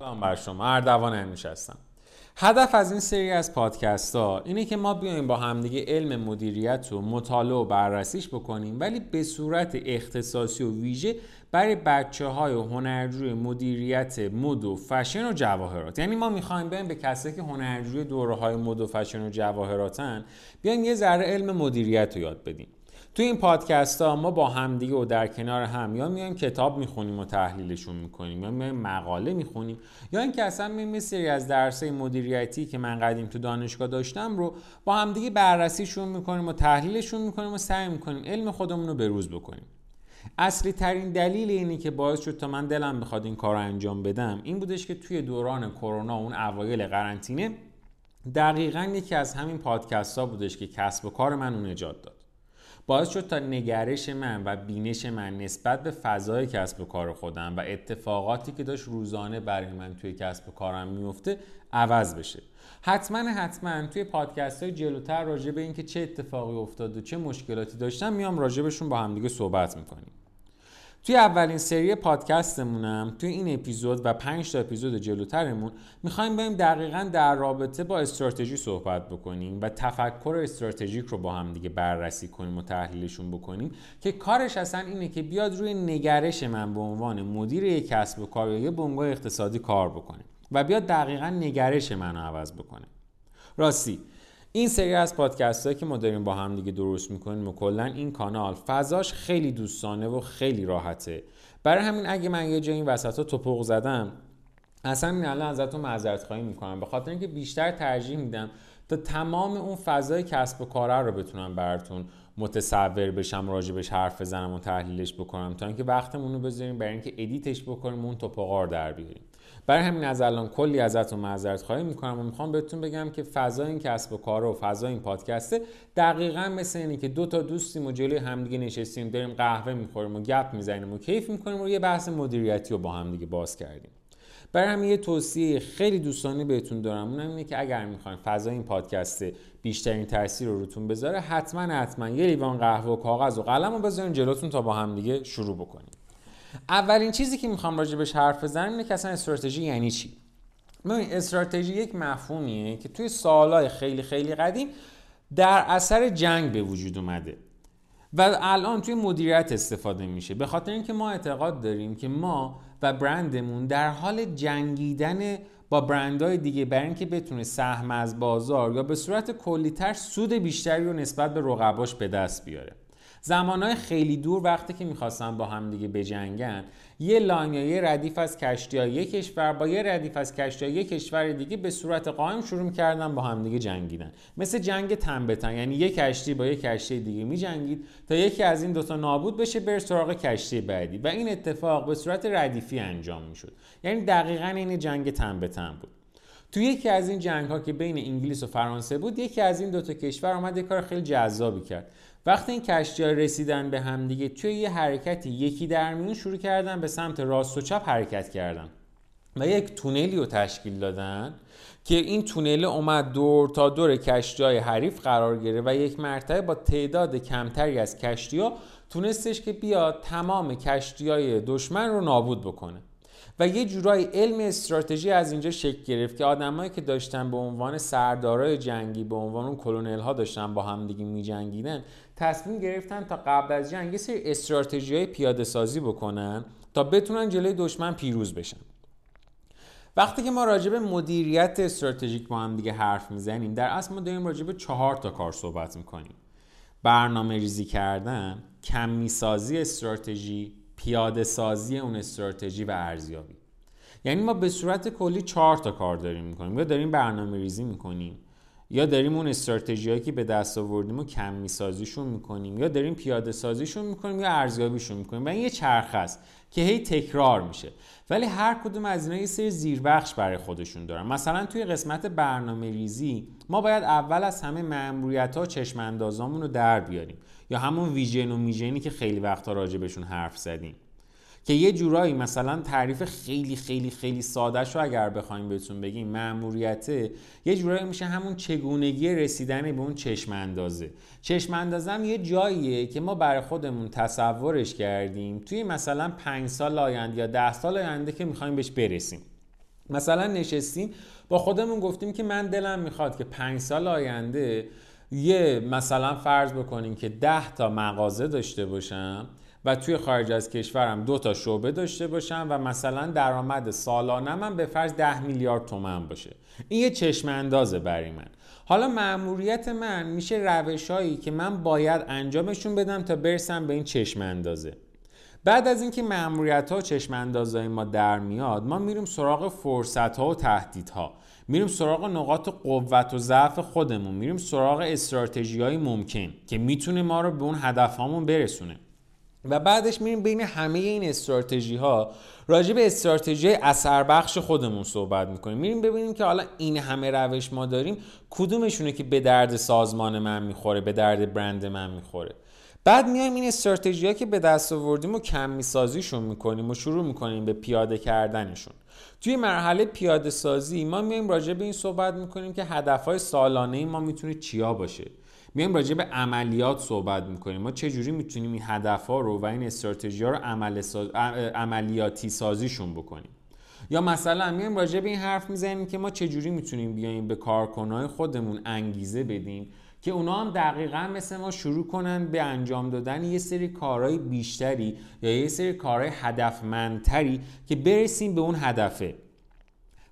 سلام بر شما اردوان انوش هستم. هدف از این سری از پادکست ها اینه که ما بیایم با همدیگه علم مدیریت رو مطالعه و بررسیش بکنیم ولی به صورت اختصاصی و ویژه برای بچه های هنرجوی مدیریت مد و فشن و جواهرات. یعنی ما می‌خوایم بیایم به کسایی که هنرجوی دوره های مد و فشن و جواهراتن بیایم یه ذره علم مدیریت رو یاد بدیم. تو این پادکست ها ما با همدیگه و در کنار هم یا میایم کتاب می‌خونیم و تحلیلشون می‌کنیم یا میایم مقاله می‌خونیم یا اینکه اصلا میایم سری از درسای مدیریتی که من قدیم تو دانشگاه داشتم رو با همدیگه بررسیشون می‌کنیم و تحلیلشون می‌کنیم و سعی می‌کنیم علم خودمون رو بروز بکنیم. اصلی ترین دلیل اینی که باعث شد تا من دلم بخواد این کار رو انجام بدم این بودش که توی دوران کرونا اون اوایل قرنطینه دقیقا یکی از همین پادکست ها بودش که کسب و کار من اون نجات داد. باعث شد تا نگرش من و بینش من نسبت به فضای کسب و کار خودم و اتفاقاتی که داشت روزانه برای من توی کسب و کارم میفته عوض بشه. حتما حتما توی پادکست های جلوتر راجع به اینکه چه اتفاقی افتاد و چه مشکلاتی داشتم میام راجبشون با همدیگه صحبت می‌کنیم. توی اولین سری پادکستمونم توی این اپیزود و 5 تا اپیزود جلوترمون می‌خوایم بریم دقیقا در رابطه با استراتژی صحبت بکنیم و تفکر استراتژیک رو با هم دیگه بررسی کنیم و تحلیلشون بکنیم که کارش اصلا اینه که بیاد روی نگرش من به عنوان مدیر یک کسب و کار یا یه بنگاه اقتصادی کار بکنه و بیاد دقیقا نگرش من رو عوض بکنه. راستی این سری از پادکست که ما داریم با هم دیگه درست می‌کنیم و کلا این کانال فضاش خیلی دوستانه و خیلی راحته. برای همین اگه من یه جایی این وسط ها توپق زدم اصلا این الان ازتون معذرت خواهی می‌کنم. به خاطر اینکه بیشتر ترجیح میدم تا تمام اون فضای کسب و کاره رو بتونم براتون متصور بشم راجبش حرف بزنم و تحلیلش بکنم. تا اینکه وقتمون رو بذاریم برای اینکه ادیتش بکنیم اون توپقار در بیاریم. برای همین از الان کلی ازتون معذرت خواهی می‌کنم و می‌خوام بهتون بگم که فضای این کسب و کار و فضای این پادکسته دقیقا مثل اینه که دو تا دوستیم و جلوی همدیگه نشستیم داریم قهوه می‌خوریم و گپ می‌زنیم و کیف می‌کنیم و یه بحث مدیریتی رو با همدیگه باز کردیم. برای همین یه توصیه خیلی دوستانه بهتون دارم. اونم اینه که اگر می‌خواین فضای این پادکست بیشترین تاثیر رو روتون بذاره حتما حتما یه لیوان قهوه و کاغذ و قلم رو بذارین جلوتون تا با هم دیگه شروع بکنیم اولین چیزی که می‌خوام راجبش حرف بزنم اینه که اصلا استراتژی یعنی چی؟ ببین استراتژی یک مفهومیه که توی سالهای خیلی خیلی قدیم در اثر جنگ به وجود اومده و الان توی مدیریت استفاده میشه. به خاطر اینکه ما اعتقاد داریم که ما و برندمون در حال جنگیدن با برندهای دیگه برای اینکه بتونه سهم از بازار یا به صورت کلیتر سود بیشتری رو نسبت به رقباش به دست بیاره. زمانهای خیلی دور وقتی که می‌خواستن با هم دیگه بجنگن یه line یه ردیف از کشتی ها یک کشور با یه ردیف از کشتی ها یک کشور دیگه به صورت قائم شروع می‌کردن با هم دیگه جنگیدن. مثل جنگ تن یعنی یک کشتی با یک کشتی دیگه میجنگید تا یکی از این دوتا نابود بشه بره سراغ کشتی بعدی. و این اتفاق به صورت ردیفی انجام می‌شد. یعنی دقیقا این جنگ تن به تن بود. تو یکی از این جنگ ها که بین انگلیس و فرانسه بود یکی از این دوتا کشور آمد یه کار خیلی جذابی کرد. وقتی این کشتی ها رسیدن به هم دیگه توی یه حرکتی یکی در میون شروع کردن به سمت راست و چپ حرکت کردن و یک تونلی رو تشکیل دادن که این تونل اومد دور تا دور کشتی های حریف قرار گرفت و یک مرتبه با تعداد کمتری از کشتی ها تونستش که بیاد تمام کشتی های دشمن رو نابود بکنه. و یه جورایی علم استراتژی از اینجا شکل گرفت که آدمایی که داشتن به عنوان سردارای جنگی به عنوان اون کلونل ها داشتن با هم دیگه میجنگیدن تصمیم گرفتن تا قبل از جنگ یه سری استراتژی های پیاده سازی بکنن تا بتونن جلوی دشمن پیروز بشن. وقتی که ما راجع به مدیریت استراتژیک با هم دیگه حرف می‌زنیم در اصل ما داریم راجع به چهار تا کار صحبت می‌کنیم. برنامه ریزی کردن کمی سازی استراتژی پیاده سازی اون استراتژی و ارزیابی. یعنی ما به صورت کلی چهار تا کار داریم می‌کنیم. یا داریم برنامه ریزی می‌کنیم یا داریم اون استراتژی که به دست آوردیم و کمی سازیشون می‌کنیم یا داریم پیاده سازیشون می‌کنیم یا ارزیابیشون می‌کنیم. و این یه چرخ است که هی تکرار میشه. ولی هر کدوم از اینا یه سری زیربخش برای خودشون دارن. مثلا توی قسمت برنامه ریزی ما باید اول از همه مأموریت ها چشم رو در بیاریم. یا همون ویژن و میژنی که خیلی وقتا بهشون حرف زدیم. که یه جورایی مثلا تعریف خیلی خیلی خیلی سادهش رو اگر بخوایم بهتون بگیم مأموریته یه جورایی میشه همون چگونگی رسیدن به اون چشم اندازه. چشم اندازه هم یه جاییه که ما برای خودمون تصورش کردیم توی مثلا پنج سال آینده یا ده سال آینده که می‌خوایم بهش برسیم. مثلا نشستیم با خودمون گفتیم که من دلم می‌خواد که پنج سال آینده یه مثلا فرض بکنیم که ده تا مغازه داشته باشم و توی خارج از کشورم دو تا شعبه داشته باشم و مثلا درآمد سالانه من به فرض ده میلیارد تومن باشه. این یه چشم اندازه برای من. حالا مأموریت من میشه روش هایی که من باید انجامشون بدم تا برسم به این چشم اندازه. بعد از اینکه مأموریت ها و چشم اندازهای ما در میاد ما میریم سراغ فرصت ها و تهدیدها. میریم سراغ نقاط قوت و ضعف خودمون. میریم سراغ استراتژی های ممکن که می‌تونه ما رو به اون هدفهامون برسونه. و بعدش میریم بین همه این استراتژی ها راجع به استراتژی اثر بخش خودمون صحبت می‌کنیم. میریم ببینیم که حالا این همه روش ما داریم کدومشونه که به درد سازمان من می‌خوره به درد برند من می‌خوره. بعد میایم این استراتژی که به دست آوردیم و کمی سازیشون می‌کنیم و شروع می‌کنیم به پیاده کردنشون. توی مرحله پیاده سازی ما میایم راجع به این صحبت می‌کنیم که هدف های سالانه ما می‌تونه چیا باشه. میایم راجع به عملیات صحبت می‌کنیم. ما چجوری می‌تونیم این هدف ها رو و این استراتژی ها رو عمل عملیاتی سازیشون بکنیم. یا مثلا میایم راجع به این حرف می‌زنیم که ما چجوری می‌تونیم بیایم به کارکنای خودمون انگیزه بدیم که اونا هم دقیقا مثل ما شروع کنن به انجام دادن یه سری کارهای بیشتری یا یه سری کارهای هدفمندتری که برسیم به اون هدفه.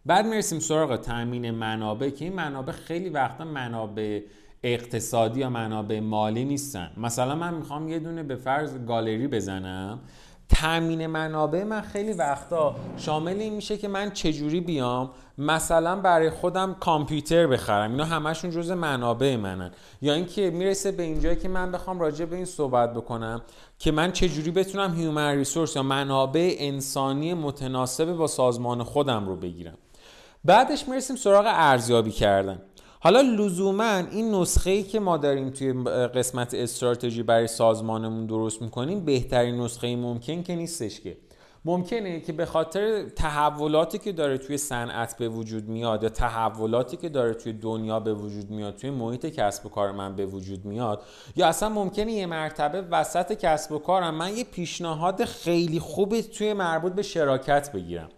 بعد می‌رسیم سراغ تامین منابع که این منابع خیلی وقتا منابع اقتصادی یا منابع مالی نیستن. مثلا من می‌خوام یه دونه به فرض گالری بزنم. تامین منابع من خیلی وقتا شامل این میشه که من چجوری بیام؟ مثلا برای خودم کامپیوتر بخرم. اینا همشون جز منابع منن. یا اینکه می‌رسه به اینجایی که من بخوام راجع به این صحبت بکنم که من چجوری بتونم هیومن ریسورس یا منابع انسانی متناسب با سازمان خودم رو بگیرم. بعدش می‌رسیم سراغ ارزیابی کردن. حالا لزوما این نسخه ای که ما داریم توی قسمت استراتژی برای سازمانمون درست می‌کنیم بهترین نسخه ممکن که نیستش که. ممکنه که به خاطر تحولاتی که داره توی صنعت به وجود میاد یا تحولاتی که داره توی دنیا به وجود میاد توی محیط کسب و کار من به وجود میاد یا اصلا ممکنه یه مرتبه وسط کسب و کارم من یه پیشنهاد خیلی خوبی توی مربوط به شراکت بگیرم.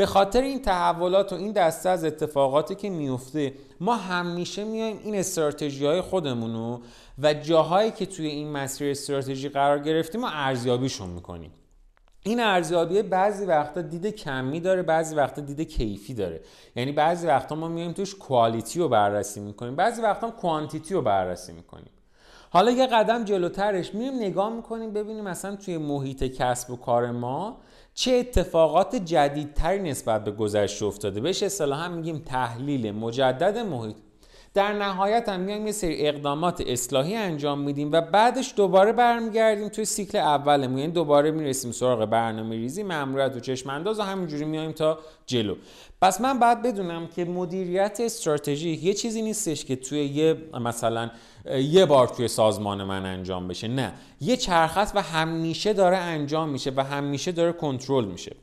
به خاطر این تحولات و این دسته از اتفاقاتی که میفته ما همیشه میایم این استراتژی های خودمونو و جاهایی که توی این مسیر استراتژی قرار گرفتیم و ارزیابیشون می‌کنیم. این ارزیابی بعضی وقتا دید کمی داره بعضی وقتا دید کیفی داره. یعنی بعضی وقتا ما میایم توش کوالیتی رو بررسی می‌کنیم بعضی وقتا کوانتیتی رو بررسی می‌کنیم. حالا یه قدم جلوترش میریم نگاه می‌کنیم ببینیم مثلا توی محیط کسب و کار ما چه اتفاقات جدیدتری نسبت به گذشته افتاده؟ بهش اصطلاحا میگیم تحلیل مجدد محیط. در نهایت هم میایم یه سری اقدامات اصلاحی انجام میدیم و بعدش دوباره برمیگردیم توی سیکل اولمون. یعنی دوباره می‌رسیم سراغ برنامه ریزی ماموریت و چشم انداز و همینجوری میایم تا جلو. پس من باید بدونم که مدیریت استراتژیک یه چیزی نیستش که توی یه مثلا یه بار توی سازمان من انجام بشه. نه. یه چرخ و همیشه داره انجام میشه و همیشه داره کنترل میشه.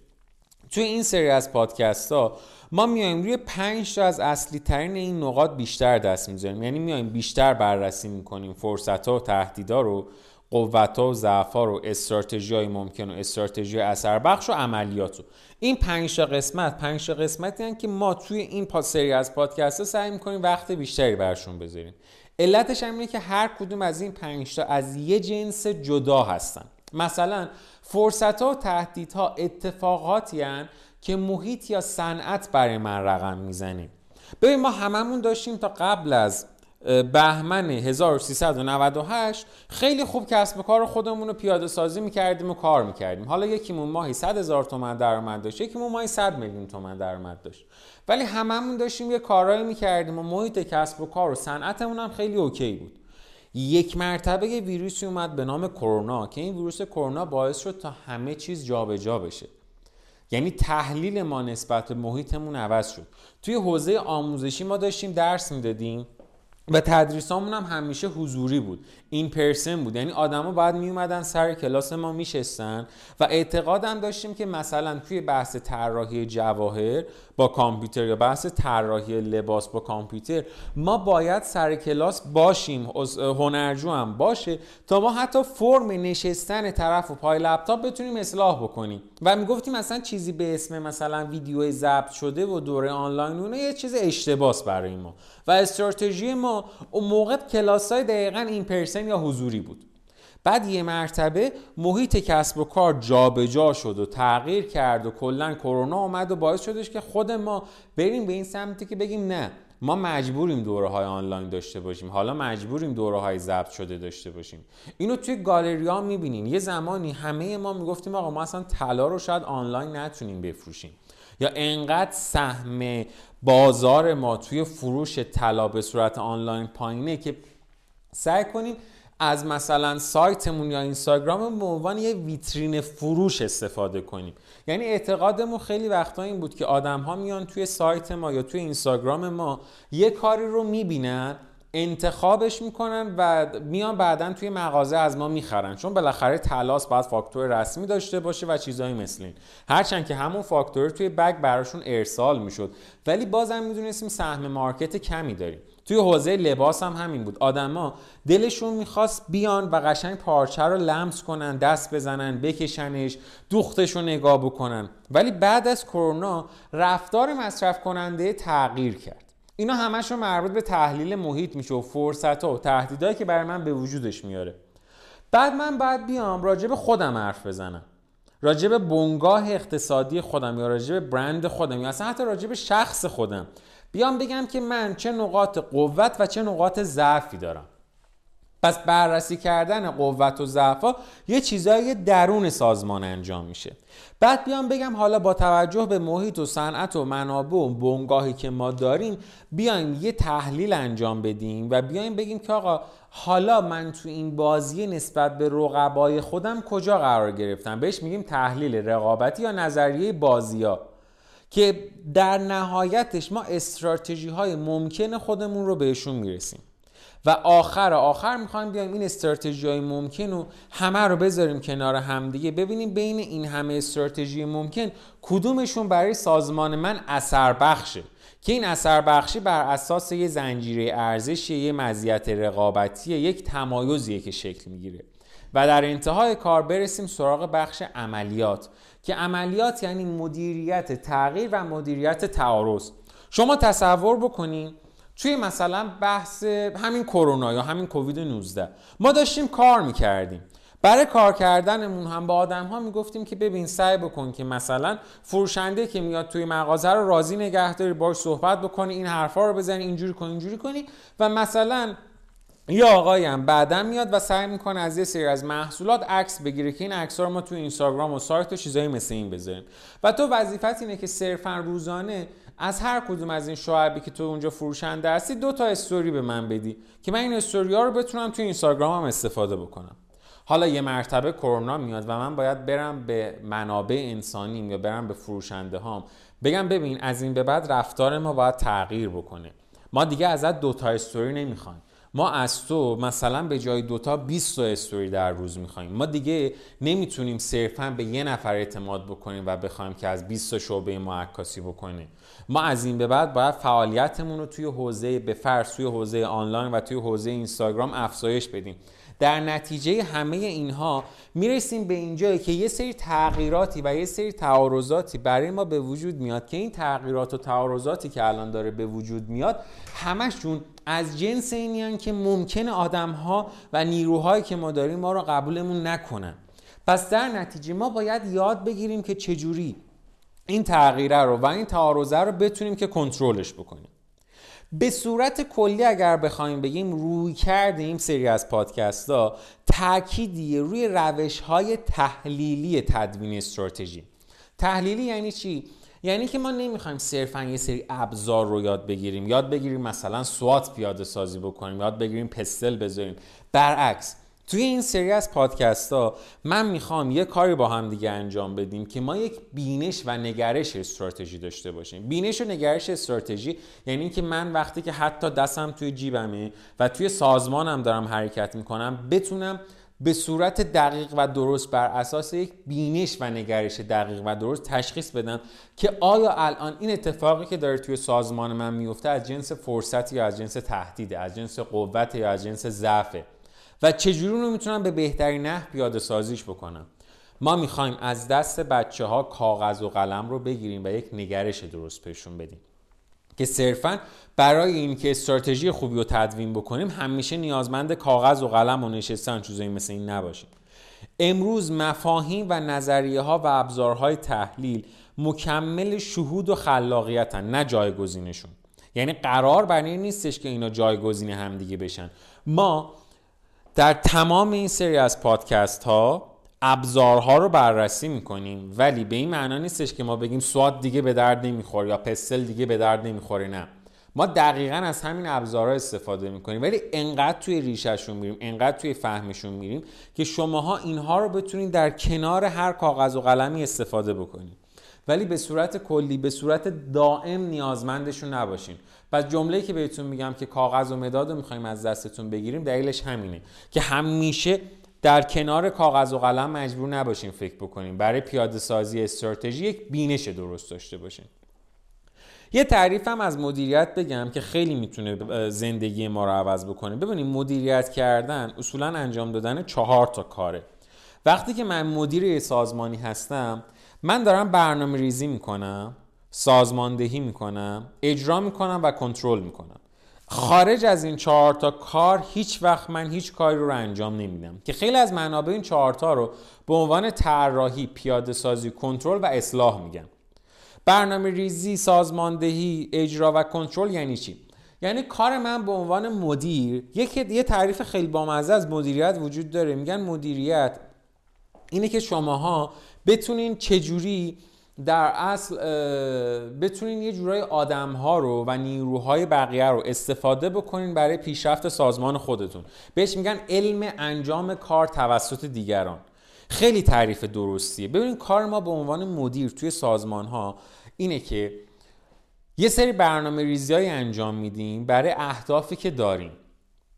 توی این سری از پادکست ها ما میایم روی پنج تا از اصلی ترین این نقاط بیشتر دست می‌ذاریم. یعنی میایم بیشتر بررسی می‌کنیم فرصت ها و تهدیدا رو. قوت و ضعف رو استراتژی های ممکن و استراتژی اثر بخش و عملیات رو. این پنج قسمت پنج قسمتی هستند که ما توی این سری از پادکست سعی می‌کنیم وقت بیشتری برشون بذاریم. علتش هم اینه که هر کدوم از این پنج تا از یه جنس جدا هستن. مثلا فرصت ها و تهدیدها اتفاقاتی هن که محیط یا صنعت برای من رقم می‌زنیم ببین ما هممون داشتیم تا قبل از بهمن 1398 خیلی خوب کسب کار خودمون رو پیاده سازی می‌کردیم و کار می‌کردیم. حالا یکیمون ماهی 100 هزار تومن درآمد داشت یکیمون ماهی 100 میلیون تومن درآمد داشت. ولی هممون داشتیم یه کارهایی می‌کردیم و محیط کسب و کار و صنعتمون هم خیلی اوکی بود. یک مرتبه یه ویروسی اومد به نام کرونا که این ویروس کرونا باعث شد تا همه چیز جابجا جا بشه. یعنی تحلیل ما نسبت به محیطمون عوض شد. توی حوزه آموزشی ما داشتیم درس می‌دادیم. و تدریسامون هم همیشه حضوری بود. این پرسن بود. یعنی آدما باید می اومدن سر کلاس ما میشستن و اعتقادم داشتیم که مثلا توی بحث طراحی جواهر با کامپیوتر یا بحث طراحی لباس با کامپیوتر ما باید سر کلاس باشیم هنرجو هم باشه تا ما حتی فرم نشستن طرف و پای لپتاپ بتونیم اصلاح بکنیم. و می‌گفتیم مثلا چیزی به اسم مثلا ویدیو ضبط شده و دوره آنلاین اونه یه چیز اشتباس برای ما. و استراتژی ما اون موقع کلاس های دقیقا این پرسن یا حضوری بود. بعد یه مرتبه محیط کسب و کار جابجا جا شد و تغییر کرد و کلا کرونا اومد و باعث شدش که خود ما بریم به این سمتی که بگیم نه ما مجبوریم دوره های آنلاین داشته باشیم. حالا مجبوریم دوره های ضبط شده داشته باشیم. اینو توی گالری ها می‌بینیم یه زمانی همه ما می‌گفتیم آقا ما اصلا طلا رو شاید آنلاین نتونیم بفروشیم. یا انقدر سهم بازار ما توی فروش طلا به صورت آنلاین پایینه که سعی کنیم از مثلا سایتمون یا اینستاگرام به عنوان یه ویترین فروش استفاده کنیم. یعنی اعتقادمون خیلی وقتا این بود که آدم ها میان توی سایت ما یا توی اینستاگرام ما یه کاری رو می‌بینن انتخابش می‌کنن و میان بعدا توی مغازه از ما می‌خرن. چون بالاخره تلاس باید فاکتور رسمی داشته باشه و چیزایی مثل این. هرچند که همون فاکتور توی بگ براشون ارسال می‌شد. ولی بازم می‌دونستیم سهم مارکت کمی داریم. توی حوزه لباس هم همین بود. آدما دلشون می‌خواست بیان و قشنگ پارچه رو لمس کنن دست بزنن بکشنش دوختش رو نگاه بکنن. ولی بعد از کرونا رفتار مصرف کننده تغییر کرد. اینا همش رو مربوط به تحلیل محیط میشه و فرصت ها و تهدیدهایی که برای من به وجودش میاره. بعد من باید بیام راجع به خودم حرف بزنم. راجع به بنگاه اقتصادی خودم یا راجع برند خودم یا اصلا حتی راجع شخص خودم. بیام بگم که من چه نقاط قوت و چه نقاط ضعفی دارم. پس بررسی کردن قوت و ضعفا یه چیزایی درون سازمان انجام میشه. بعد بیام بگم حالا با توجه به محیط و صنعت و منابع و بنگاهی که ما داریم بیایم یه تحلیل انجام بدیم و بیایم بگیم که آقا حالا من تو این بازی نسبت به رقبای خودم کجا قرار گرفتم؟ بهش میگیم تحلیل رقابتی یا نظریه بازی ها که در نهایتش ما استراتژی های ممکن خودمون رو بهشون می‌رسیم. و آخر آخر می‌خوایم بیایم این استراتژی های ممکن رو همه رو بذاریم کنار همدیگه. ببینیم بین این همه استراتژی ممکن کدومشون برای سازمان من اثر بخشه که این اثر بخشی بر اساس یه زنجیره ارزش یه مزیت رقابتی یک تمایزیه که شکل می‌گیره. و در انتهای کار برسیم سراغ بخش عملیات. که عملیات یعنی مدیریت تغییر و مدیریت تعارض. شما تصور بکنین توی مثلا بحث همین کرونا یا همین کووید 19 ما داشتیم کار می‌کردیم. برای کار کردنمون هم با آدم ها می‌گفتیم که ببین سعی بکن که مثلا فروشنده که میاد توی مغازه رو راضی نگه داری باش صحبت بکنی این حرفا رو بزنی اینجوری کنی اینجوری کنی و مثلا یه آقایی هم بعدا میاد و سعی می‌کنه از یه سری از محصولات عکس بگیره که این عکس رو ما تو اینستاگرام و سایت و چیزایی مثل این بذاریم. و تو وظیفت اینه که صرفا روزانه از هر کدوم از این شعبی که تو اونجا فروشنده هستی دو تا استوری به من بدی که من این استوری ها رو بتونم تو اینستاگرام هم استفاده بکنم. حالا یه مرتبه کرونا میاد و من باید برم به منابع انسانیم یا برم به فروشنده هام بگم ببین از این به بعد رفتار ما باید تغییر بکنه. ما دیگه ازت دو تا استوری نمی‌خوایم. ما از تو مثلا به جای دوتا 20 تا استوری در روز می‌خوایم. ما دیگه نمی‌تونیم صرفا به یه نفر اعتماد بکنیم و بخوایم که از 20 تا شعبه ما عکاسی بکنه ما از این به بعد باید فعالیتمون رو توی حوزه به فرض توی حوزه آنلاین و توی حوزه اینستاگرام افزایش بدیم. در نتیجه همه اینها می‌رسیم به اینجایی که یه سری تغییراتی و یه سری تعارضاتی برای ما به وجود میاد که این تغییرات و تعارضاتی که الان داره به وجود میاد همشون از جنس اینیان که ممکنه آدم ها و نیروهایی که ما داریم ما رو قبولمون نکنن. پس در نتیجه ما باید یاد بگیریم که چجوری این تغییره رو و این تعارضه رو بتونیم که کنترلش بکنیم. به صورت کلی اگر بخوایم بگیم روی کرده این سری از پادکست ها روی روش های تحلیلی تدوین استراتژی. تحلیلی یعنی چی؟ یعنی که ما نمی‌خوایم صرفا یه سری ابزار رو یاد بگیریم. یاد بگیریم مثلا سوات پیاده سازی بکنیم یاد بگیریم پستل بذاریم. برعکس توی این سری از پادکست ها من می‌خوام یه کاری با هم دیگه انجام بدیم که ما یک بینش و نگرش استراتژی داشته باشیم. بینش و نگرش استراتژی یعنی اینکه من وقتی که حتی دستم توی جیبمه و توی سازمانم دارم حرکت می‌کنم بتونم به صورت دقیق و درست بر اساس یک بینش و نگرش دقیق و درست تشخیص بدم که آیا الان این اتفاقی که داره توی سازمان من میفته از جنس فرصت یا از جنس تهدیده از جنس قوت یا از جنس ضعفه. و چجوری رو می‌تونم به بهترین نحو پیاده سازیش بکنم؟ ما می‌خوایم از دست بچه ها کاغذ و قلم رو بگیریم و یک نگرش درست پیشون بدیم. که صرفا برای اینکه استراتژی خوبی رو تدوین بکنیم همیشه نیازمند کاغذ و قلم و نشستن چیزایی مثل این نباشیم. امروز مفاهیم و نظریه ها و ابزارهای تحلیل مکمل شهود و خلاقیتن نه جایگزینشون. یعنی قرار بر نیستش که اینا جایگزین همدیگه بشن. ما در تمام این سری از پادکست ها ابزارها رو بررسی می‌کنیم ولی به این معنا نیستش که ما بگیم سواد دیگه به درد نمی‌خوره یا پستل دیگه به درد نمی‌خوره نه. ما دقیقا از همین ابزارها استفاده می‌کنیم ولی انقدر توی ریشهشون میریم انقدر توی فهمشون میریم که شماها اینها رو بتونید در کنار هر کاغذ و قلمی استفاده بکنید. ولی به صورت کلی به صورت دائم نیازمندشون نباشین. پس جمله‌ای که بهتون میگم که کاغذ و مداد رو می‌خوایم از دستتون بگیریم دلیلش همینه که همیشه در کنار کاغذ و قلم مجبور نباشیم فکر بکنیم برای پیاده سازی استراتژی یک بینش درست داشته باشیم یه تعریف هم از مدیریت بگم که خیلی می‌تونه زندگی ما رو عوض بکنه. ببینیم مدیریت کردن اصولا انجام دادن چهار تا کاره. وقتی که من مدیر سازمانی هستم من دارم برنامه ریزی می‌کنم سازماندهی می‌کنم اجرا می‌کنم و کنترل می‌کنم. خارج از این چهار تا کار هیچ وقت من هیچ کاری رو, انجام نمیدم. که خیلی از منابع این چهار تا رو به عنوان طراحی پیاده سازی کنترل و اصلاح میگن. برنامه ریزی سازماندهی اجرا و کنترل یعنی چی؟ یعنی کار من به عنوان مدیر یک یه تعریف خیلی بامزه از مدیریت وجود داره. میگن مدیریت اینه که شماها بتونین چجوری در اصل بتونین یه جورای آدم ها رو و نیروهای بقیه رو استفاده بکنین برای پیشرفت سازمان خودتون. بهش میگن علم انجام کار توسط دیگران. خیلی تعریف درستیه. ببینید کار ما به عنوان مدیر توی سازمان ها اینه که یه سری برنامه ریزی انجام میدیم برای اهدافی که داریم.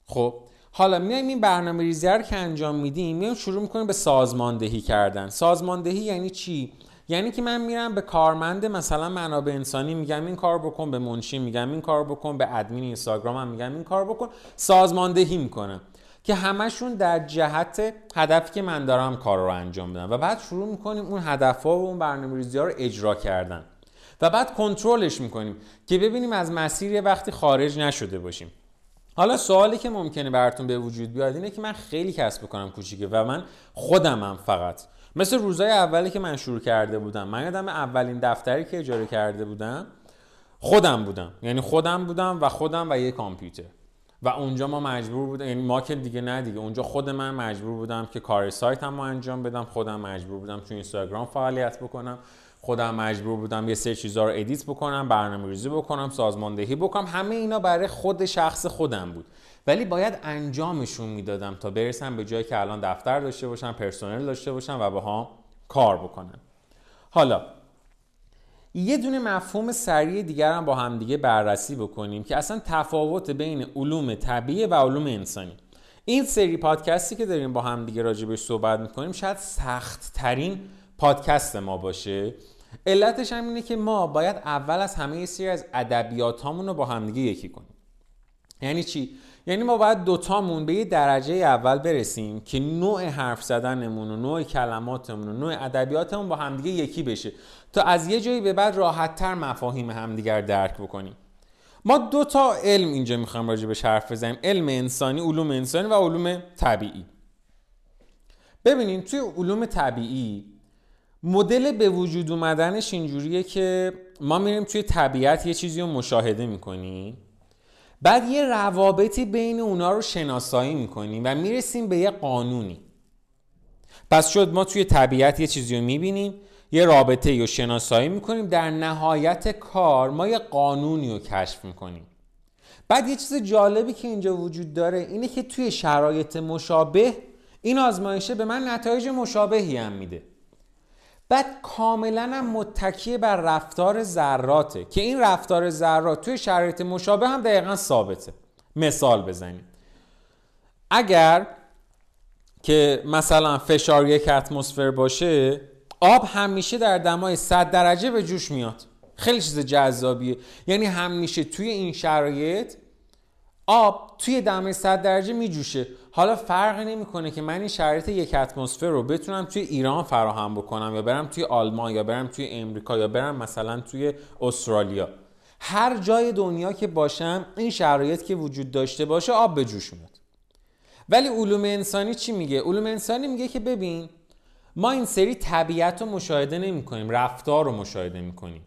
خب حالا میایم این برنامه ریزی رو که انجام میدیم میایم شروع می‌کنیم به سازماندهی کردن. سازماندهی یعنی چی؟ یعنی که من میرم به کارمند مثلا منابع انسانی میگم این کار بکن به منشی میگم این کار بکن به ادمین اینستاگرام هم میگم این کار بکن. سازماندهی می‌کنم که همشون در جهت هدفی که من دارم کار رو انجام بدم. و بعد شروع می‌کنیم اون هدفها و اون برنامه ها رو اجرا کردن. و بعد کنترلش می‌کنیم که ببینیم از مسیر یه وقتی خارج نشده باشیم. حالا سوالی که ممکنه براتون به وجود بیاد اینه که من خیلی کسب بکنم کوچیکه و من خودمم فقط. مثل روزای اولی که من شروع کرده بودم من یادم اولین دفتری که اجاره کرده بودم خودم بودم. یعنی خودم بودم و خودم و یه کامپیوتر. و اونجا ما مجبور بودم یعنی ما که دیگه نه دیگه اونجا خود من مجبور بودم که کار سایتم رو انجام بدم خودم مجبور بودم تو اینستاگرام فعالیت بکنم. خودم مجبور بودم یه سری چیزا رو ادیت بکنم برنامه ریزی بکنم سازماندهی بکنم. همه اینا برای خود شخص خودم بود. ولی باید انجامشون می‌دادم تا برسم به جایی که الان دفتر داشته باشم پرسنل داشته باشم و باها کار بکنم. حالا یه دونه مفهوم سریع دیگر هم با همدیگه بررسی بکنیم که اصلا تفاوت بین علوم طبیعی و علوم انسانی. این سری پادکستی که داریم با همدیگه راجبش صحبت می‌کنیم شاید سخت ترین پادکست ما باشه. علتش هم اینه که ما باید اول از همه سری از ادبیات رو با همدیگه یکی کنیم. یعنی چی؟ یعنی ما باید دوتامون به یه درجه اول برسیم که نوع حرف زدنمون و نوع کلماتمون و نوع ادبیاتمون با همدیگه یکی بشه تا از یه جایی به بعد راحتتر مفاهیم همدیگر درک بکنیم. ما دو تا علم اینجا می‌خوایم راجع به حرف بزنیم. علم انسانی علوم انسانی و علوم طبیعی. ببینیم توی علوم طبیعی مدل به وجود اومدنش اینجوریه که ما میریم توی طبیعت یه چیزی رو مشاهده می‌کنیم بعد یه روابطی بین اونا رو شناسایی می‌کنیم و می‌رسیم به یه قانونی. پس شد ما توی طبیعت یه چیزی رو می‌بینیم یه رابطه رو شناسایی می‌کنیم در نهایت کار ما یه قانونی رو کشف می‌کنیم. بعد یه چیز جالبی که اینجا وجود داره اینه که توی شرایط مشابه این آزمایشه به من نتایج مشابهی هم میده. بعد کاملا هم متکی بر رفتار ذراته که این رفتار ذرات توی شرایط مشابه هم دقیقا ثابته. مثال بزنیم. اگر که مثلا فشار یک اتمسفر باشه آب همیشه در دمای 100 درجه به جوش میاد. خیلی چیز جذابیه. یعنی همیشه توی این شرایط آب توی دمای 100 درجه میجوشه. حالا فرقی نمی‌کنه که من این شرایط یک اتمسفر رو بتونم توی ایران فراهم بکنم یا برم توی آلمان یا برم توی امریکا یا برم مثلا توی استرالیا. هر جای دنیا که باشم این شرایط که وجود داشته باشه آب به جوش میاد. ولی علوم انسانی چی میگه؟ علوم انسانی میگه که ببین ما این سری طبیعت رو مشاهده نمی کنیم رفتار رو مشاهده می کنیم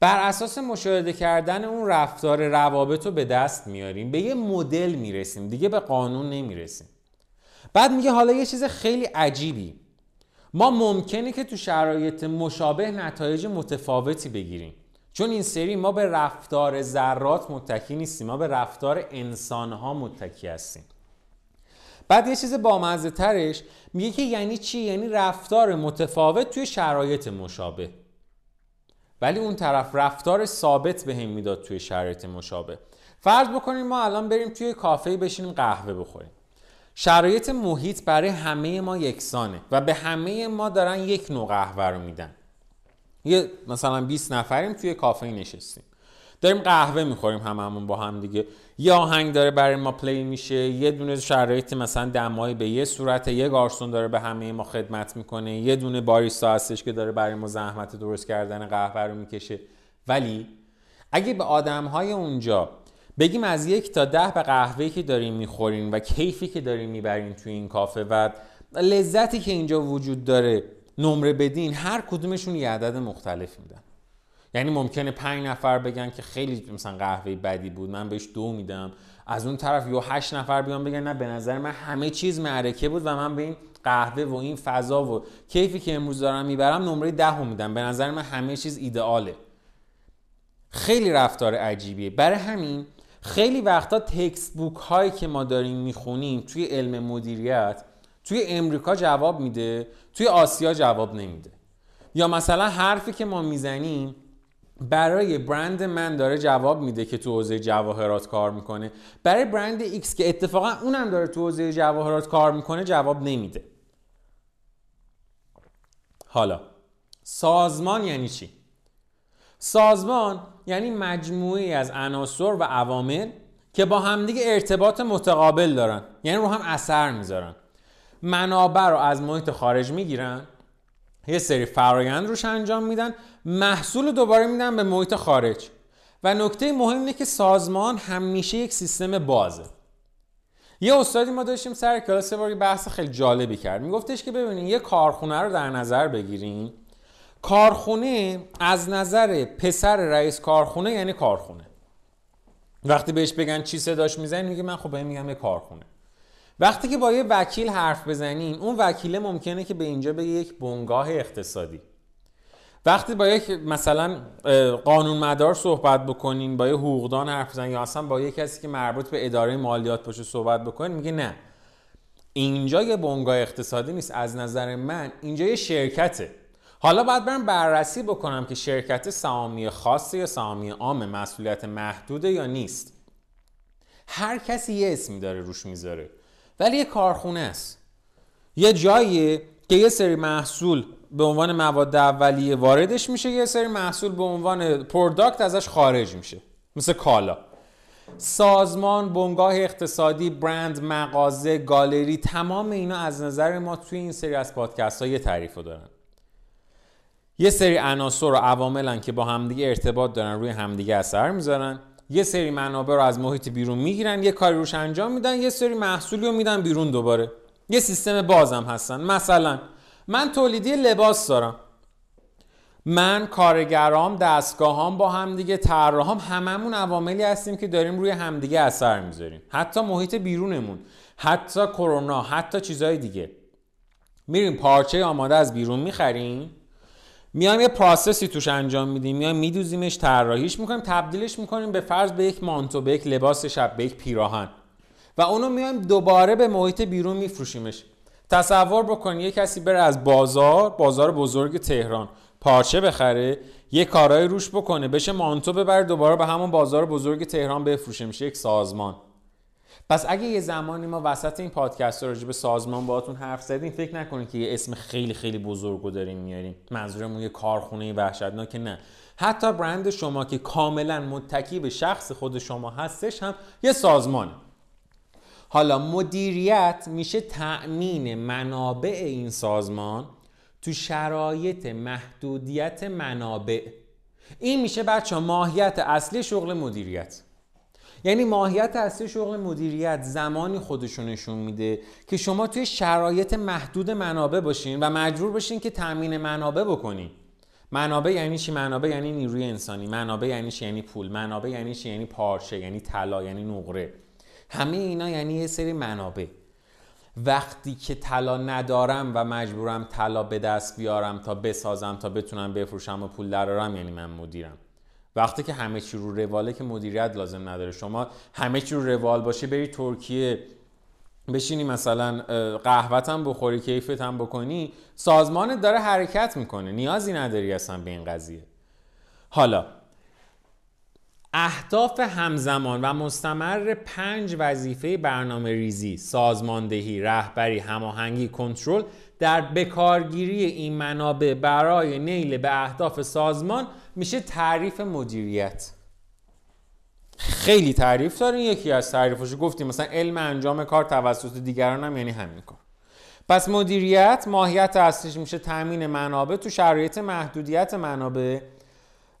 بر اساس مشاهده کردن اون رفتار روابط رو به دست میاریم به یه مدل می‌رسیم دیگه به قانون نمی‌رسیم. بعد میگه حالا یه چیز خیلی عجیبی. ما ممکنه که تو شرایط مشابه نتایج متفاوتی بگیریم. چون این سری ما به رفتار ذرات متکی نیستیم ما به رفتار انسانها متکی هستیم. بعد یه چیز بامزه ترش میگه که یعنی چی؟ یعنی رفتار متفاوت توی شرایط مشابه. ولی اون طرف رفتار ثابت به هم می‌داد توی شرایط مشابه. فرض بکنیم ما الان بریم توی کافه بشینیم قهوه بخوریم. شرایط محیط برای همه ما یکسانه و به همه ما دارن یک نوع قهوه رو میدن. یه مثلا 20 نفریم توی کافه نشستیم. داریم قهوه می‌خوریم هممون با هم دیگه. یه آهنگ داره برای ما پلی میشه یه دونه شرایط مثلا دمایی به یه صورت یه گارسون داره به همه ما خدمت می‌کنه یه دونه باریستا هستش که داره برای ما زحمت درست کردن قهوه رو می‌کشه. ولی اگه به آدم های اونجا بگیم از یک تا ده به قهوه‌ای که داریم می‌خوریم و کیفی که داریم می‌بریم توی این کافه و لذتی که اینجا وجود داره نمره بدین هر کدومشون یه عدد مختلف میدن. یعنی ممکنه پنج نفر بگن که خیلی مثلا قهوه بدی بود من بهش دو میدم. از اون طرف یا هشت نفر بیان بگن نه به نظر من همه چیز معرکه بود و من به این قهوه و این فضا و کیفی که امروز دارم می‌برم نمره ده میدم. به نظر من همه چیز ایدئاله. خیلی رفتار عجیبیه. برای همین خیلی وقتا تکست بوک هایی که ما داریم می‌خونیم توی علم مدیریت توی امریکا جواب میده توی آسیا جواب نمیده. یا مثلا حرفی که ما می‌زنیم برای برند من داره جواب میده که تو حوزه جواهرات کار می‌کنه. برای برند X که اتفاقا اونم داره تو حوزه جواهرات کار می‌کنه جواب نمیده. حالا سازمان یعنی چی؟ سازمان یعنی مجموعی از عناصر و عوامل که با همدیگه ارتباط متقابل دارن یعنی رو هم اثر می‌ذارن. منابع رو از محیط خارج می‌گیرن یه سری فرایند روش انجام میدن محصول دوباره میدن به محیط خارج. و نکته مهم اینه که سازمان همیشه یک سیستم بازه. یه استادی ما داشتیم سر کلاس باری بحث خیلی جالبی کرد. میگفتش که ببینین یه کارخونه رو در نظر بگیریم کارخونه از نظر پسر رئیس کارخونه یعنی کارخونه. وقتی بهش بگن چی صداش می‌زنی میگه من خب میگم یه کارخونه. وقتی که با یه وکیل حرف بزنین اون وکیله ممکنه که به اینجا به یک بنگاه اقتصادی. وقتی با یک مثلا قانون مدار صحبت بکنین با یه حقوقدان حرف بزنین یا اصلا با یک کسی که مربوط به اداره مالیات باشه صحبت بکنین میگه نه. اینجا یه بنگاه اقتصادی نیست از نظر من اینجا یه شرکته. حالا باید برم بررسی بکنم که شرکت سهامی خاصه یا سهامی عام مسئولیت محدوده یا نیست. هر کسی یه اسمی داره روش می‌ذاره. ولی یه کارخونه است. یه جاییه که یه سری محصول به عنوان مواد اولیه واردش میشه یه سری محصول به عنوان پروداکت ازش خارج میشه مثل کالا. سازمان، بنگاه اقتصادی، برند، مغازه، گالری تمام اینا از نظر ما توی این سری از پادکست ها یه تعریف رو دارن. یه سری عناصر و عواملن که با همدیگه ارتباط دارن روی همدیگه اثر می‌ذارن. یه سری منابع رو از محیط بیرون می‌گیرن یه کاری روش انجام میدن یه سری محصولی رو میدن بیرون دوباره. یه سیستم بازم هستن. مثلا من تولیدی لباس دارم. من کارگرام دستگاهام با همدیگه طراحام هممون عواملی هستیم که داریم روی همدیگه اثر می‌ذاریم. حتی محیط بیرونمون حتی کرونا حتی چیزهای دیگه. میریم پارچه آماده از بیرون می‌خریم. میایم یه پروسسی توش انجام میدیم میایم میدوزیمش طراحیش می‌کنیم تبدیلش می‌کنیم به فرض به یک مانتو به یک لباس شب به یک پیراهن. و اونو میایم دوباره به محیط بیرون میفروشیمش. تصور بکن یه کسی بره از بازار بازار بزرگ تهران پارچه بخره یه کارهای روش بکنه بشه مانتو ببره دوباره به همون بازار بزرگ تهران بفروشه میشه یک سازمان. پس اگه یه زمانی ما وسط این پادکست راجع به سازمان باهاتون حرف زدیم فکر نکنید که یه اسم خیلی خیلی بزرگو داریم میاریم. منظورمون یه کارخونه وحشتناک نه. حتی برند شما که کاملا متکی به شخص خود شما هستش هم یه سازمانه. حالا مدیریت میشه تأمین منابع این سازمان تو شرایط محدودیت منابع. این میشه بچه ماهیت اصلی شغل مدیریت. یعنی ماهیت اصلی شغل مدیریت زمانی خودشون نشون میده که شما توی شرایط محدود منابع باشین و مجبور باشین که تامین منابع بکنین منابع یعنی چی؟ منابع یعنی نیروی انسانی. منابع یعنی چی؟ یعنی پول. منابع یعنی چی؟ یعنی پارچه یعنی طلا یعنی نقره. همه اینا یعنی یه سری منابع. وقتی که طلا ندارم و مجبورم طلا به دست بیارم تا بسازم تا بتونم بفروشم و پول درارم یعنی من مدیرم. وقتی که همه چی رو رواله که مدیریت لازم نداره شما همه چی رو روال باشه بری ترکیه بشینی مثلا قهوتم بخوری کیفت هم بکنی سازمانت داره حرکت می‌کنه. نیازی نداری اصلا به این قضیه. حالا اهداف همزمان و مستمر پنج وظیفه برنامه ریزی، سازماندهی، رهبری، هماهنگی، کنترل در بکارگیری این منابع برای نیل به اهداف سازمان میشه تعریف مدیریت. خیلی تعریف داره یکی از تعریفش گفتیم. مثلا علم انجام کار توسط دیگران هم یعنی همین کار. پس مدیریت ماهیت اصلیش میشه تامین منابع تو شرایط محدودیت منابع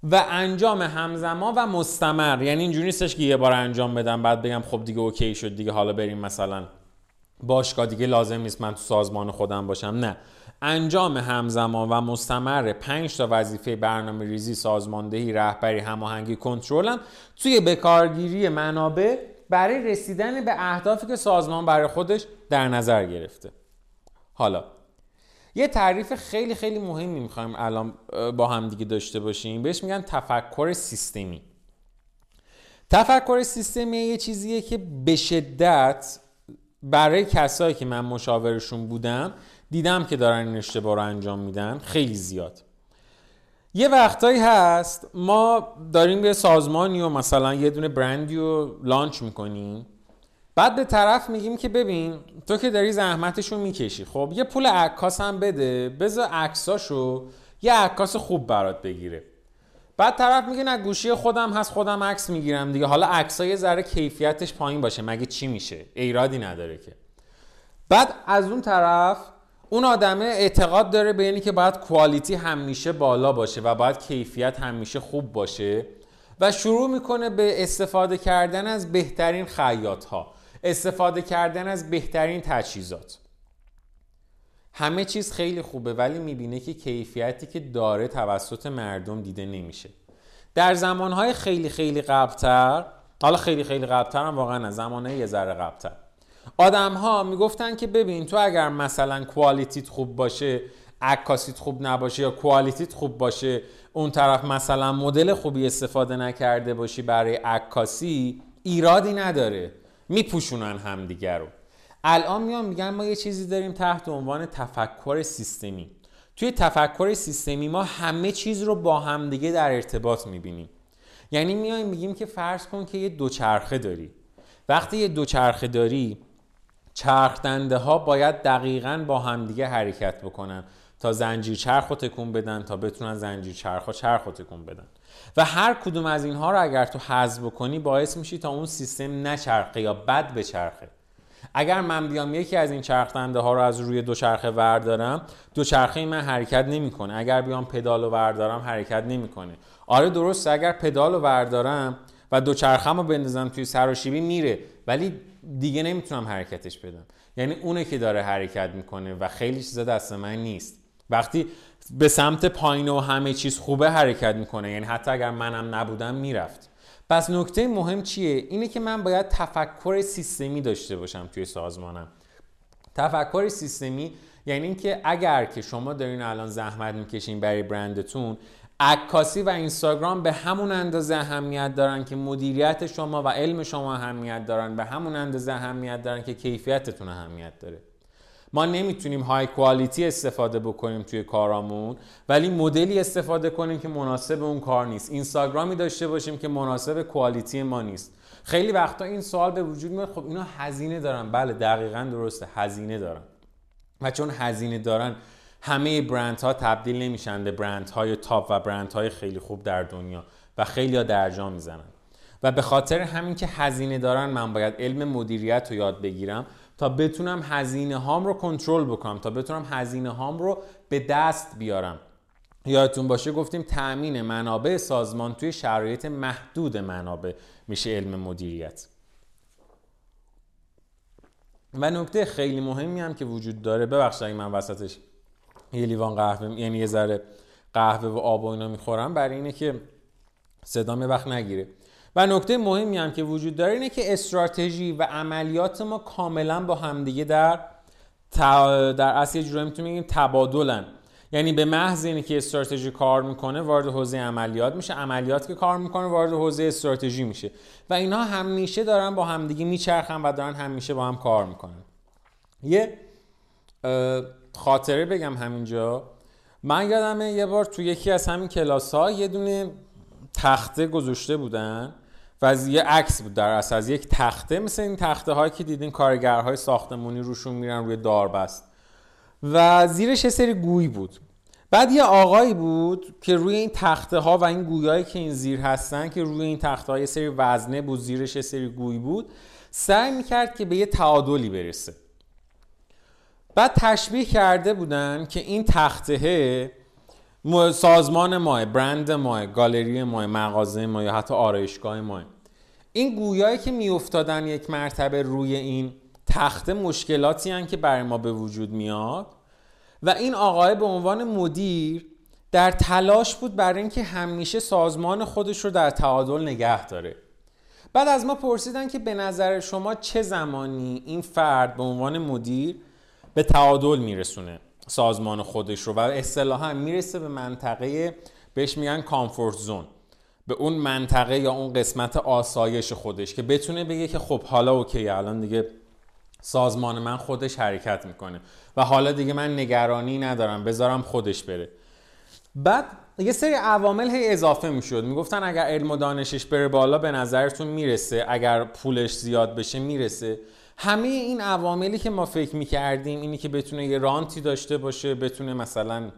و انجام همزمان و مستمر. یعنی اینجوری نیستش که یه بار انجام بدم بعد بگم خب دیگه اوکی شد دیگه حالا بریم مثلا باشگاه دیگه لازم نیست من تو سازمان خودم باشم. نه. انجام همزمان و مستمر 5 تا وظیفه برنامه ریزی سازماندهی رهبری هماهنگی کنترلم توی بکارگیری منابع برای رسیدن به اهدافی که سازمان برای خودش در نظر گرفته. حالا یه تعریف خیلی خیلی مهمی می‌خوایم الان با هم دیگه داشته باشیم. بهش میگن تفکر سیستمی. تفکر سیستمی یه چیزیه که به شدت برای کسایی که من مشاورشون بودم دیدم که دارن این اشتباه رو انجام میدن خیلی زیاد. یه وقتایی هست ما داریم یه سازمانی و مثلا یه دونه برندی رو لانچ می‌کنیم. بعد به طرف میگیم که ببین تو که داری زحمتشو می‌کشی. خب یه پول عکاس هم بده بذار عکساشو یه عکاس خوب برات بگیره. بعد طرف میگه نه گوشی خودم هست خودم عکس می‌گیرم دیگه. حالا عکسای یه ذره کیفیتش پایین باشه مگه چی میشه؟ ایرادی نداره که. بعد از اون طرف اون آدمه اعتقاد داره به اینی که باید کوالیتی همیشه بالا باشه و باید کیفیت همیشه خوب باشه و شروع می‌کنه به استفاده کردن از بهترین خیاط ها استفاده کردن از بهترین تجهیزات. همه چیز خیلی خوبه ولی می‌بینه که کیفیتی که داره توسط مردم دیده نمیشه. در زمانهای خیلی خیلی قبلتر حالا خیلی خیلی قبلتر هم واقعا نه زمانه یه ذره قبلتر. آدم ها می‌گفتن که ببین تو اگر مثلا کوالیتیت خوب باشه عکاسیت خوب نباشه یا کوالیتیت خوب باشه اون طرف مثلا مدل خوبی استفاده نکرده باشی برای عکاسی ایرادی نداره. میپوشونن همدیگه رو. الان میان میگن ما یه چیزی داریم تحت عنوان تفکر سیستمی. توی تفکر سیستمی ما همه چیز رو با همدیگه در ارتباط می‌بینیم. یعنی میایم میگیم که فرض کن که یه دوچرخه داری. وقتی یه دوچرخه داری چرخ دنده ها باید دقیقا با همدیگه حرکت بکنن تا زنجیر چرخ رو تکون بدن تا بتونن زنجیر چرخ ها چرخ رو تکون بدن. و هر کدوم از اینها رو اگر تو حذف بکنی باعث میشی تا اون سیستم نچرخه یا بد بچرخه. اگر من بیام یکی از این چرخ ها رو از روی دوچرخه وردارم دوچرخه من حرکت نمی‌کنه. اگر بیام پدال رو وردارم حرکت نمی‌کنه. آره درست اگر پدال رو وردارم و دوچرخه رو بندازم توی سراشیبی میره ولی دیگه نمی‌تونم حرکتش بدم. یعنی اونه که داره حرکت می‌کنه و خیلی چیزا دست من نیست. وقتی به سمت پایین و همه چیز خوبه حرکت می‌کنه. یعنی حتی اگر منم نبودم می‌رفت. پس نکته مهم چیه؟ اینه که من باید تفکر سیستمی داشته باشم توی سازمانم. تفکر سیستمی یعنی اینکه اگر که شما دارین الان زحمت می‌کشین برای برندتون عکاسی و اینستاگرام به همون اندازه اهمیت دارن که مدیریت شما و علم شما اهمیت دارن به همون اندازه اهمیت دارن که کیفیتتون اهمیت داره. ما نمی‌تونیم های کوالیتی استفاده بکنیم توی کارامون ولی مدلی استفاده کنیم که مناسب اون کار نیست. اینستاگرامی داشته باشیم که مناسب کوالیتی ما نیست. خیلی وقتا این سوال به وجود میاد خب اینا هزینه دارن. بله دقیقا درسته هزینه دارن. و چون هزینه دارن همه برند ها تبدیل نمیشن به برند های تاپ و برند های خیلی خوب در دنیا و خیلی ها درجا می‌زنن. و به خاطر همین که هزینه دارن من باید علم مدیریت رو یاد بگیرم تا بتونم هزینه هام رو کنترل بکنم تا بتونم هزینه هام رو به دست بیارم. یادتون باشه گفتیم تأمین منابع سازمان توی شرایط محدود منابع میشه علم مدیریت. و نکته خیلی مهمی هم که وجود داره ببخشید من وسطش یه لیوان قهوه یعنی یه ذره قهوه و آب و اینا می‌خورم برای اینه که صدام وقت نگیره. و نکته مهمی هم که وجود داره اینه که استراتژی و عملیات ما کاملا با همدیگه در در اصل یه جورایی می‌تونیم بگیم تبادلن. یعنی به محض اینه که استراتژی کار می‌کنه وارد حوزه عملیات میشه. عملیات که کار می‌کنه وارد حوزه استراتژی میشه. و اینها همیشه دارن با همدیگه میچرخن و دارن همیشه با هم کار می‌کنن. یه خاطره بگم همینجا. من یادمه یه بار تو یکی از همین کلاس ها یه دونه تخته گذاشته بودن و از یه عکس بود در اصل. از یک تخته مثل این تخته هایی که دیدین کارگرهای ساختمونی روشون میرن روی داربست و زیرش یه سری گوی بود. بعد یه آقایی بود که روی این تخته ها و این گویایی که این زیر هستن که روی این تخته ها یه سری وزنه بود زیرش یه سری گوی بود سعی می‌کرد که به یه تعادلی برسه. بعد تشبیه کرده بودن که این تخته سازمان ماه برند ماه گالری ماه مغازه ماه یا حتی آرایشگاه ماه. این گویایی که میافتادن یک مرتبه روی این تخته مشکلاتی هن که برای ما به وجود میاد و این آقای به عنوان مدیر در تلاش بود برای اینکه همیشه سازمان خودش رو در تعادل نگه داره. بعد از ما پرسیدن که به نظر شما چه زمانی این فرد به عنوان مدیر به تعادل میرسونه سازمان خودش رو و اصطلاحا می‌رسه به منطقه بهش میگن کامفورت زون به اون منطقه یا اون قسمت آسایش خودش که بتونه بگه که خب حالا اوکی الان دیگه سازمان من خودش حرکت می‌کنه و حالا دیگه من نگرانی ندارم بذارم خودش بره. بعد یه سری عوامل هی اضافه می‌شد. می‌گفتن اگر علم و دانشش بره بالا به نظرتون می‌رسه؟ اگر پولش زیاد بشه می‌رسه؟ همه این عواملی که ما فکر می‌کردیم اینی که بتونه یه رانتی داشته باشه بتونه مثلا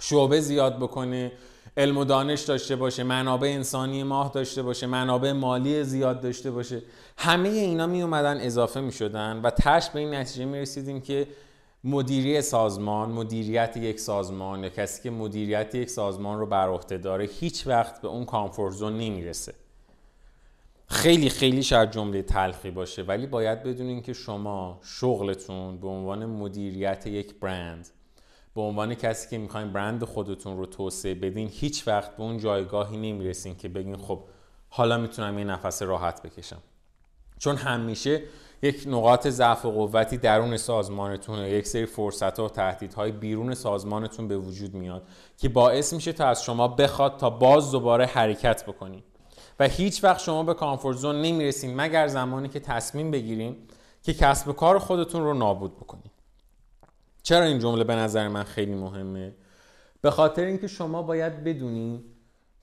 شعبه زیاد بکنه علم و دانش داشته باشه منابع انسانی ماه داشته باشه منابع مالی زیاد داشته باشه همه اینا می اومدن اضافه می شدن و تش به این نتیجه می رسیدیم که مدیری سازمان مدیریت یک سازمان یا کسی که مدیریت یک سازمان رو بر عهده داره هیچ وقت به اون کامفورت زون نمی‌رسه. خیلی خیلی شاید جمله تلخی باشه ولی باید بدونین که شما شغلتون به عنوان مدیریت یک برند به عنوان کسی که می‌خواین برند خودتون رو توسعه بدین هیچ وقت به اون جایگاهی نمی‌رسین که بگین خب حالا می‌تونم یه نفس راحت بکشم. چون همیشه یک نقاط ضعف و قوتی درون سازمانتون و یک سری فرصت و تهدیدهای بیرون سازمانتون به وجود میاد که باعث میشه تا از شما بخواد تا باز دوباره حرکت بکنید و هیچ وقت شما به کامفورت زون نمی‌رسین مگر زمانی که تصمیم بگیرین که کسب و کار خودتون رو نابود بکنید چرا این جمله به نظر من خیلی مهمه؟ به خاطر اینکه شما باید بدونین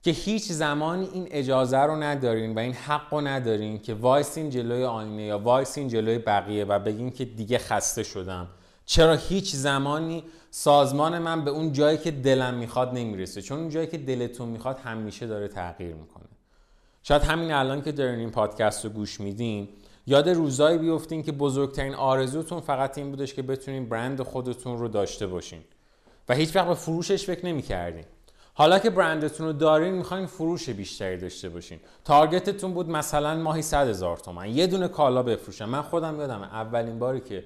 که هیچ زمانی این اجازه رو ندارین و این حق رو ندارین که وایسین جلوی آینه یا وایسین جلوی بقیه و بگین که دیگه خسته شدم. چرا هیچ زمانی سازمان من به اون جایی که دلم می‌خواد نمی‌رسه؟ چون اون جایی که دلتون می‌خواد همیشه داره تغییر می‌کنه. شاید همین الان که دارین این پادکست رو گوش میدین یاد روزایی بیفتین که بزرگترین آرزوتون فقط این بودش که بتونین برند خودتون رو داشته باشین. و هیچ وقت به فروشش فکر نمی‌کردین. حالا که برندتون رو دارین می‌خواین فروش بیشتری داشته باشین. تارگتتون بود مثلا ماهی 100 هزار تومن. یه دونه کالا بفروشم. من خودم یادم اولین باری که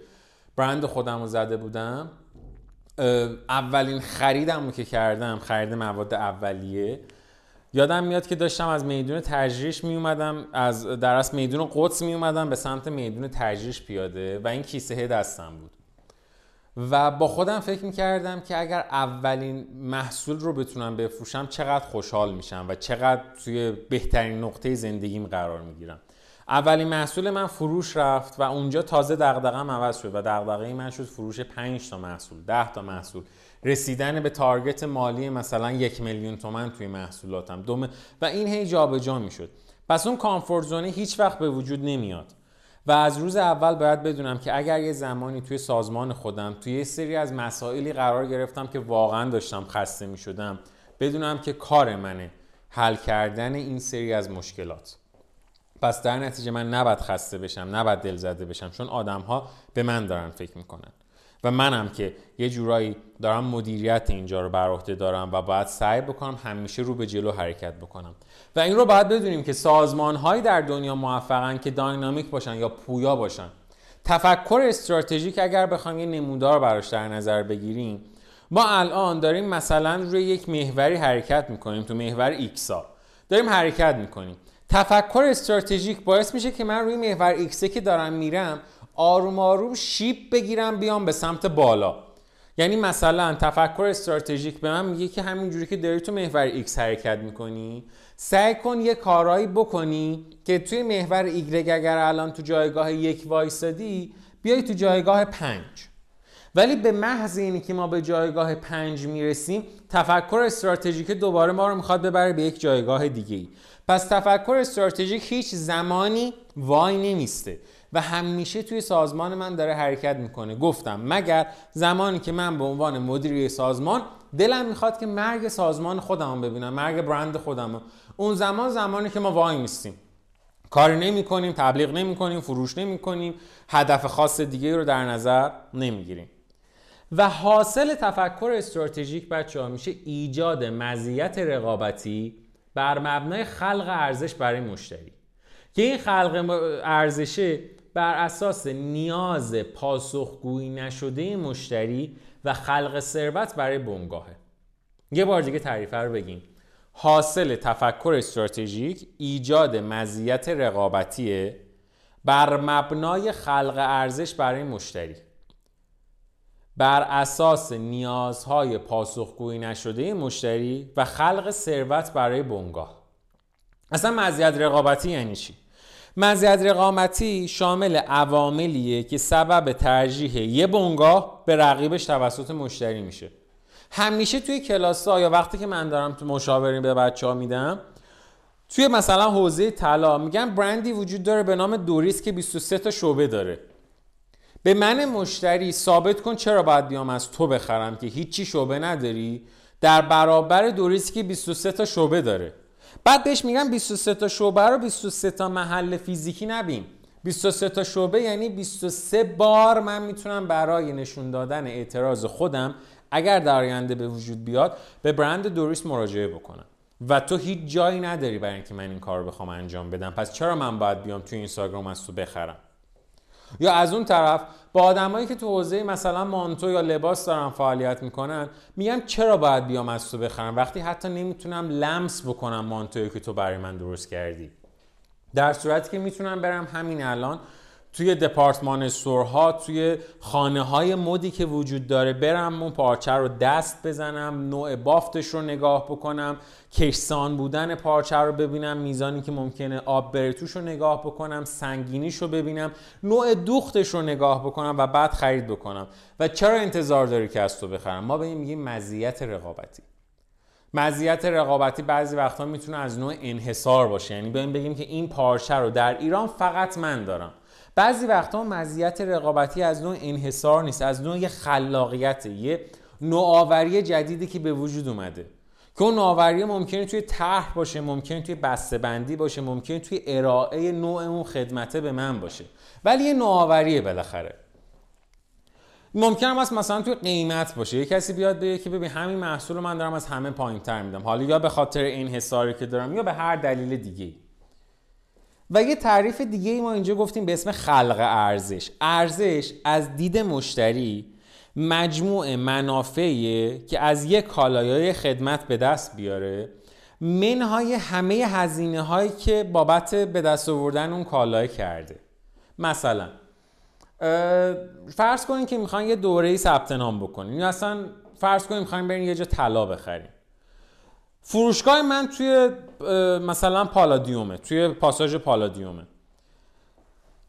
برند خودم رو زده بودم اولین خریدم رو که کردم خرید مواد اولیه یادم میاد که داشتم از میدون تجریش می اومدم از در از میدون قدس می اومدم به سمت میدون تجریش پیاده و این کیسه دستم بود. و با خودم فکر می کردم که اگر اولین محصول رو بتونم بفروشم چقدر خوشحال میشم و چقدر توی بهترین نقطه زندگیم قرار می‌گیرم. اولین محصول من فروش رفت و اونجا تازه دغدغه‌ام عوض شد و دغدغه من شد فروش 5 تا محصول 10 تا محصول. رسیدن به تارگت مالی مثلا یک میلیون تومن توی محصولاتم. دوم و این هی جابجا می‌شد. پس اون کامفورت زونه هیچ وقت به وجود نمیاد. و از روز اول باید بدونم که اگر یه زمانی توی سازمان خودم توی یه سری از مسائلی قرار گرفتم که واقعا داشتم خسته می شدم بدونم که کار منه حل کردن این سری از مشکلات. پس در نتیجه من نباید خسته بشم نباید دل زده بشم چون آدم ها به من دارن فکر می‌کنن. و منم که یه جورایی دارم مدیریت اینجا رو بر عهده دارم و باید سعی بکنم همیشه رو به جلو حرکت بکنم. و این رو باید بدونیم که سازمان هایی در دنیا موفقن که dynamic باشن یا پویا باشن. تفکر استراتژیک اگر بخوایم یه نمودار براش در نظر بگیریم ما الان داریم مثلا روی یک محوری حرکت می‌کنیم تو محور X ا داریم حرکت می‌کنیم. تفکر استراتژیک باعث میشه که من روی محور X ه که دارم میرم آروم آروم شیب بگیرم بیام به سمت بالا. یعنی مثلا تفکر استراتژیک به من میگه که همینجوری که داری تو محور X حرکت می‌کنی سعی کن یه کارایی بکنی که توی محور ایگرگ اگر الان تو جایگاه یک وایسادی بیای تو جایگاه پنج. ولی به محض اینی که ما به جایگاه پنج می‌رسیم تفکر استراتژیک دوباره ما رو می‌خواد ببره به یک جایگاه دیگه پس تفکر استراتژیک هیچ زمانی وای نمیسته. و همیشه توی سازمان من داره حرکت می‌کنه. گفتم مگر زمانی که من به عنوان مدیر سازمان دلم می‌خواد که مرگ سازمان خودم ببینم مرگ برند خودم اون زمان زمانی که ما وای میستیم کاری نمی کنیم تبلیغ نمی کنیم فروش نمی کنیم هدف خاص دیگه رو در نظر نمی‌گیریم. و حاصل تفکر استراتژیک بچه ها میشه ایجاد مزیت رقابتی بر مبنای خلق ارزش برای مشتری. که این خلق ارزشه بر اساس نیاز پاسخگویی نشده مشتری و خلق ثروت برای بنگاهه یه بار دیگه تعریفه رو بگیم. حاصل تفکر استراتژیک ایجاد مزیت رقابتی بر مبنای خلق ارزش برای مشتری. بر اساس نیازهای پاسخگویی نشده مشتری و خلق ثروت برای بنگاه اصلا مزیت رقابتی یعنی چی؟ مزیت رقابتی شامل عواملیه که سبب ترجیح یه بنگاه به رقیبش توسط مشتری میشه. همیشه توی کلاس ها یا وقتی که من دارم تو مشاوره به بچه ها میدم توی مثلا حوزه طلا میگن برندی وجود داره به نام دوریس که 23 تا شعبه داره. به من مشتری ثابت کن چرا باید بیام از تو بخرم که هیچی شعبه نداری؟ در برابر دوریس که 23 تا شعبه داره. بعد بهش میگم 23 تا شعبه رو 23 تا محل فیزیکی نبین. 23 تا شعبه یعنی 23 بار من می‌تونم برای نشون دادن اعتراض خودم اگر در آینده به وجود بیاد به برند دوریس مراجعه بکنم. و تو هیچ جایی نداری برای اینکه من این کار رو بخوام انجام بدم. پس چرا من باید بیام تو اینستاگرام از تو بخرم؟ یا از اون طرف با آدمایی که تو حوزه مثلا مانتو یا لباس دارن فعالیت می‌کنن میگم چرا باید بیام از تو بخرم؟ وقتی حتی نمی‌تونم لمس بکنم مانتویی که تو برای من درست کردی. در صورتی که می‌تونم برم همین الان توی دپارتمان استورها توی خانه های مدی که وجود داره برم اون پارچه رو دست بزنم نوع بافتش رو نگاه بکنم. کشسان بودن پارچه رو ببینم میزانی که ممکنه آب بره توش رو نگاه بکنم سنگینیش رو ببینم نوع دوختش رو نگاه بکنم و بعد خرید بکنم. و چرا انتظار داری که از تو بخرم؟ ما به این میگیم مزیت رقابتی. مزیت رقابتی بعضی وقتا می‌تونه از نوع انحصار باشه. یعنی این بگیم که این پارچه رو در ایران فقط من دارم. بعضی وقتا مزیت رقابتی از نوع انحصار نیست از نوع خلاقیت یه نوآوری جدیدی که به وجود اومده. که اون نوآوری ممکنه توی طرح باشه ممکنه توی بندی باشه ممکنه توی ارائه نوع اون خدمته به من باشه. ولی یه نوآوریه بالاخره. ممکن است مثلا توی قیمت باشه. یه کسی بیاد بگه که ببین همین محصول من دارم از همه پایین تر میدم. حالا یا به خاطر این حساری که دارم یا به هر دلیل دیگه و یه تعریف دیگه ای ما اینجا گفتیم به اسم خلق ارزش. ارزش از دید مشتری مجموع منافعیه که از یک کالایای خدمت به دست بیاره منهای همه هزینه هایی که بابت به دست آوردن اون کالای کرده. مثلا فرض کنیم که می‌خواین یه دوره ثبت نام بکنین. یا اصلا فرض کنیم می‌خواین برین یه جا طلا بخریم فروشگاه من توی مثلا پالادیومه توی پاساژ پالادیومه.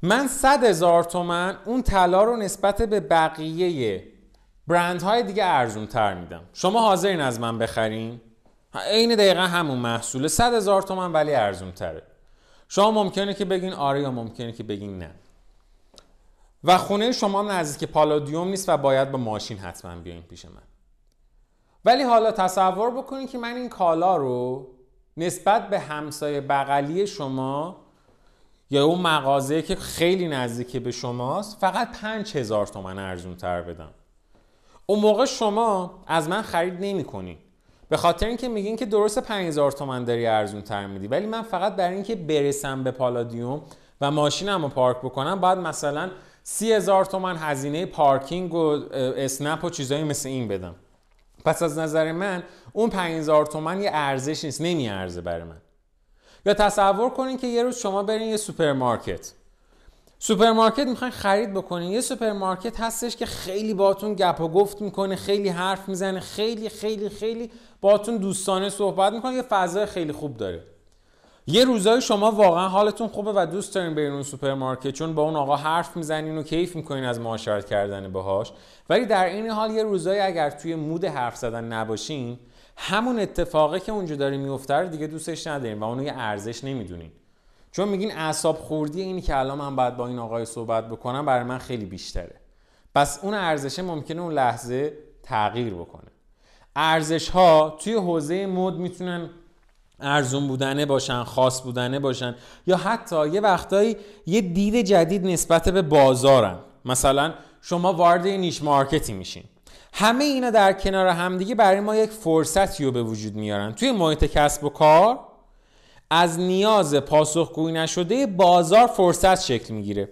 من صد هزار تومن اون طلا رو نسبت به بقیه برندهای دیگه ارزون تر میدم. شما حاضرین از من بخرین؟ عین دقیقا همون محصوله. صد هزار تومن ولی ارزون تره شما ممکنه که بگین آره یا ممکنه که بگین نه. و خونه شما نزدیک پالادیوم نیست و باید با ماشین حتما بیاین پیش من. ولی حالا تصور بکنید که من این کالا رو نسبت به همسایه بغلی شما یا اون مغازه که خیلی نزدیک به شماست فقط پنج هزار تومن ارزون تر بدم. اون موقع شما از من خرید نمی کنی. به خاطر اینکه میگین که درست 5000 تومن داری ارزون تر میدی ولی من فقط برای اینکه برسم به پالادیوم و ماشینم رو پارک بکنم باید مثلا سی هزار تومن هزینه پارکینگ و اسنپ و چیزایی مثل این بدم. پس از نظر من اون 5000 تومن یه ارزش نیست نمیارزه برای من. یا تصور کنین که یه روز شما برین یه سوپرمارکت. سوپرمارکت می‌خواین خرید بکنین. یه سوپرمارکت هستش که خیلی باتون گپ و گفت می‌کنه خیلی حرف می‌زنه خیلی خیلی خیلی باتون دوستانه صحبت می‌کنه یه فضای خیلی خوب داره. یه روزای شما واقعا حالتون خوبه و دوست دارین برین اون سوپرمارکت چون با اون آقا حرف می‌زنین و کیف می‌کنین از معاشرت کردن باهاش. ولی در این حال یه روزایی اگر توی مود حرف زدن نباشین همون اتفاقی که اونجا داره میفته دیگه دوستش ندارین و اونو یه ارزش نمی‌دونین چون میگین اعصاب خوردی اینی که الان من باید با این آقای صحبت بکنم برای من خیلی بیشتره. پس اون ارزشه ممکنه اون لحظه تغییر بکنه. ارزش ها توی حوزه مد می‌تونن ارزون بودنه باشن خاص بودنه باشن یا حتی یه وقتایی یه دید جدید نسبت به بازارن. مثلا شما وارد نیش مارکتی میشین. همه اینا در کنار همدیگه برای ما یک فرصتی رو به وجود میارن. توی محیط کسب و کار از نیاز پاسخگویی نشده بازار فرصت شکل می‌گیره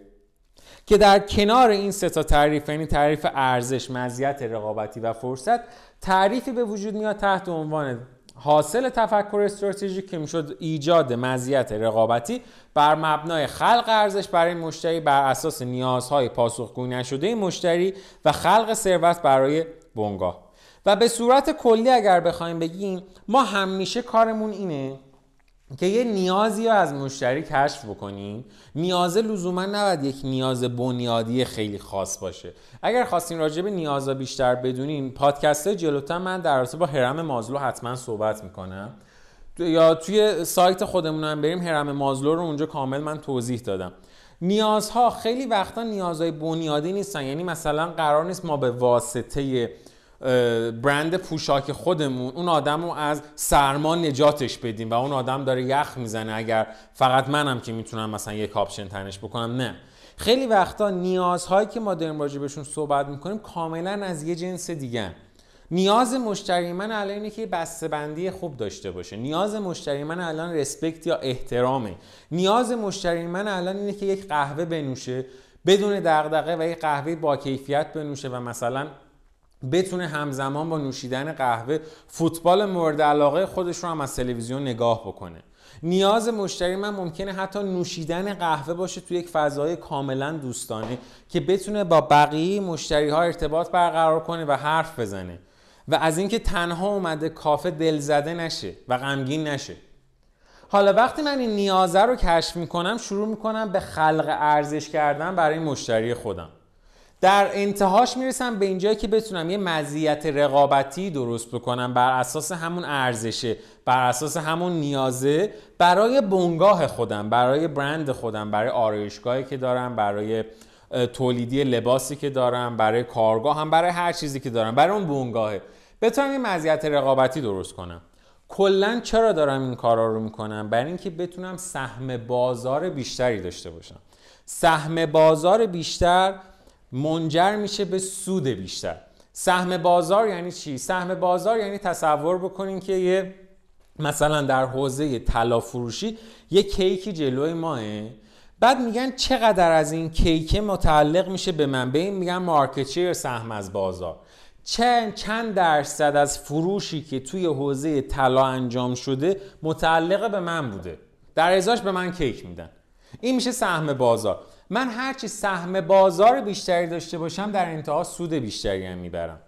که در کنار این سه تا تعریف یعنی تعریف ارزش، مزیت رقابتی و فرصت تعریفی به وجود میاد تحت عنوان حاصل تفکر استراتژیک که می‌شد ایجاد مزیت رقابتی بر مبنای خلق ارزش برای مشتری بر اساس نیازهای پاسخگویی نشده مشتری و خلق ثروت برای بنگاه. و به صورت کلی اگر بخوایم بگیم ما همیشه کارمون اینه که یه نیازی رو از مشتری کشف بکنیم نیاز لزوما نباید یک نیاز بنیادی خیلی خاص باشه. اگر خواستین راجع به نیازا بیشتر بدونین پادکست جلوتر من در رابطه با هرم مازلو حتما صحبت می‌کنم. یا توی سایت خودمون هم بریم هرم مازلو رو اونجا کامل من توضیح دادم. نیازها خیلی وقتا نیازهای بنیادی نیستن. یعنی مثلا قرار نیست ما به واسطه برند پوشاک خودمون اون آدم رو از سرما نجاتش بدیم و اون آدم داره یخ می‌زنه. اگر فقط منم که می‌تونم مثلا یک کاپشن تنش بکنم نه. خیلی وقتا نیازهایی که ما داریم راجع بهشون صحبت می‌کنیم کاملا از یه جنس دیگه نیاز مشتری من الان اینه که بسته بندی خوب داشته باشه. نیاز مشتری من الان رسپکت یا احترامه. نیاز مشتری من الان اینه که یک قهوه بنوشه بدون دغدغه و یک قهوه با کیفیت بنوشه و مثلا بتونه همزمان با نوشیدن قهوه فوتبال مورد علاقه خودش رو هم از تلویزیون نگاه بکنه. نیاز مشتری من ممکنه حتی نوشیدن قهوه باشه توی یک فضای کاملا دوستانه که بتونه با بقیه مشتری ها ارتباط برقرار کنه و حرف بزنه. و از اینکه تنها اومده کافه دل زده نشه و غمگین نشه. حالا وقتی من این نیازه رو کشف می‌کنم شروع می‌کنم به خلق ارزش کردن برای مشتری خودم. در انتهاش می‌رسم به اینجایی که بتونم یه مزیت رقابتی درست بکنم بر اساس همون ارزشه بر اساس همون نیازه برای بنگاه خودم برای برند خودم برای آرایشگاهی که دارم برای تولیدی لباسی که دارم برای کارگاه هم برای هر چیزی که دارم برای اون بنگاهه بتونم یه مزیت رقابتی درست کنم. کلا چرا دارم این کارا رو می‌کنم؟ برای اینکه بتونم سهم بازار بیشتری داشته باشم. سهم بازار بیشتر منجر میشه به سود بیشتر. سهم بازار یعنی چی؟ سهم بازار یعنی تصور بکنین که یه مثلا در حوزه طلا فروشی یه کیکی جلوی ماه بعد میگن چقدر از این کیک متعلق میشه به من؟ به این میگن مارکت یا سهم از بازار. چند چند درصد از فروشی که توی حوزه طلا انجام شده متعلق به من بوده. در ازاش به من کیک میدن. این میشه سهم بازار. من هرچی سهم بازار بیشتری داشته باشم در انتها سود بیشتری هم می‌برم.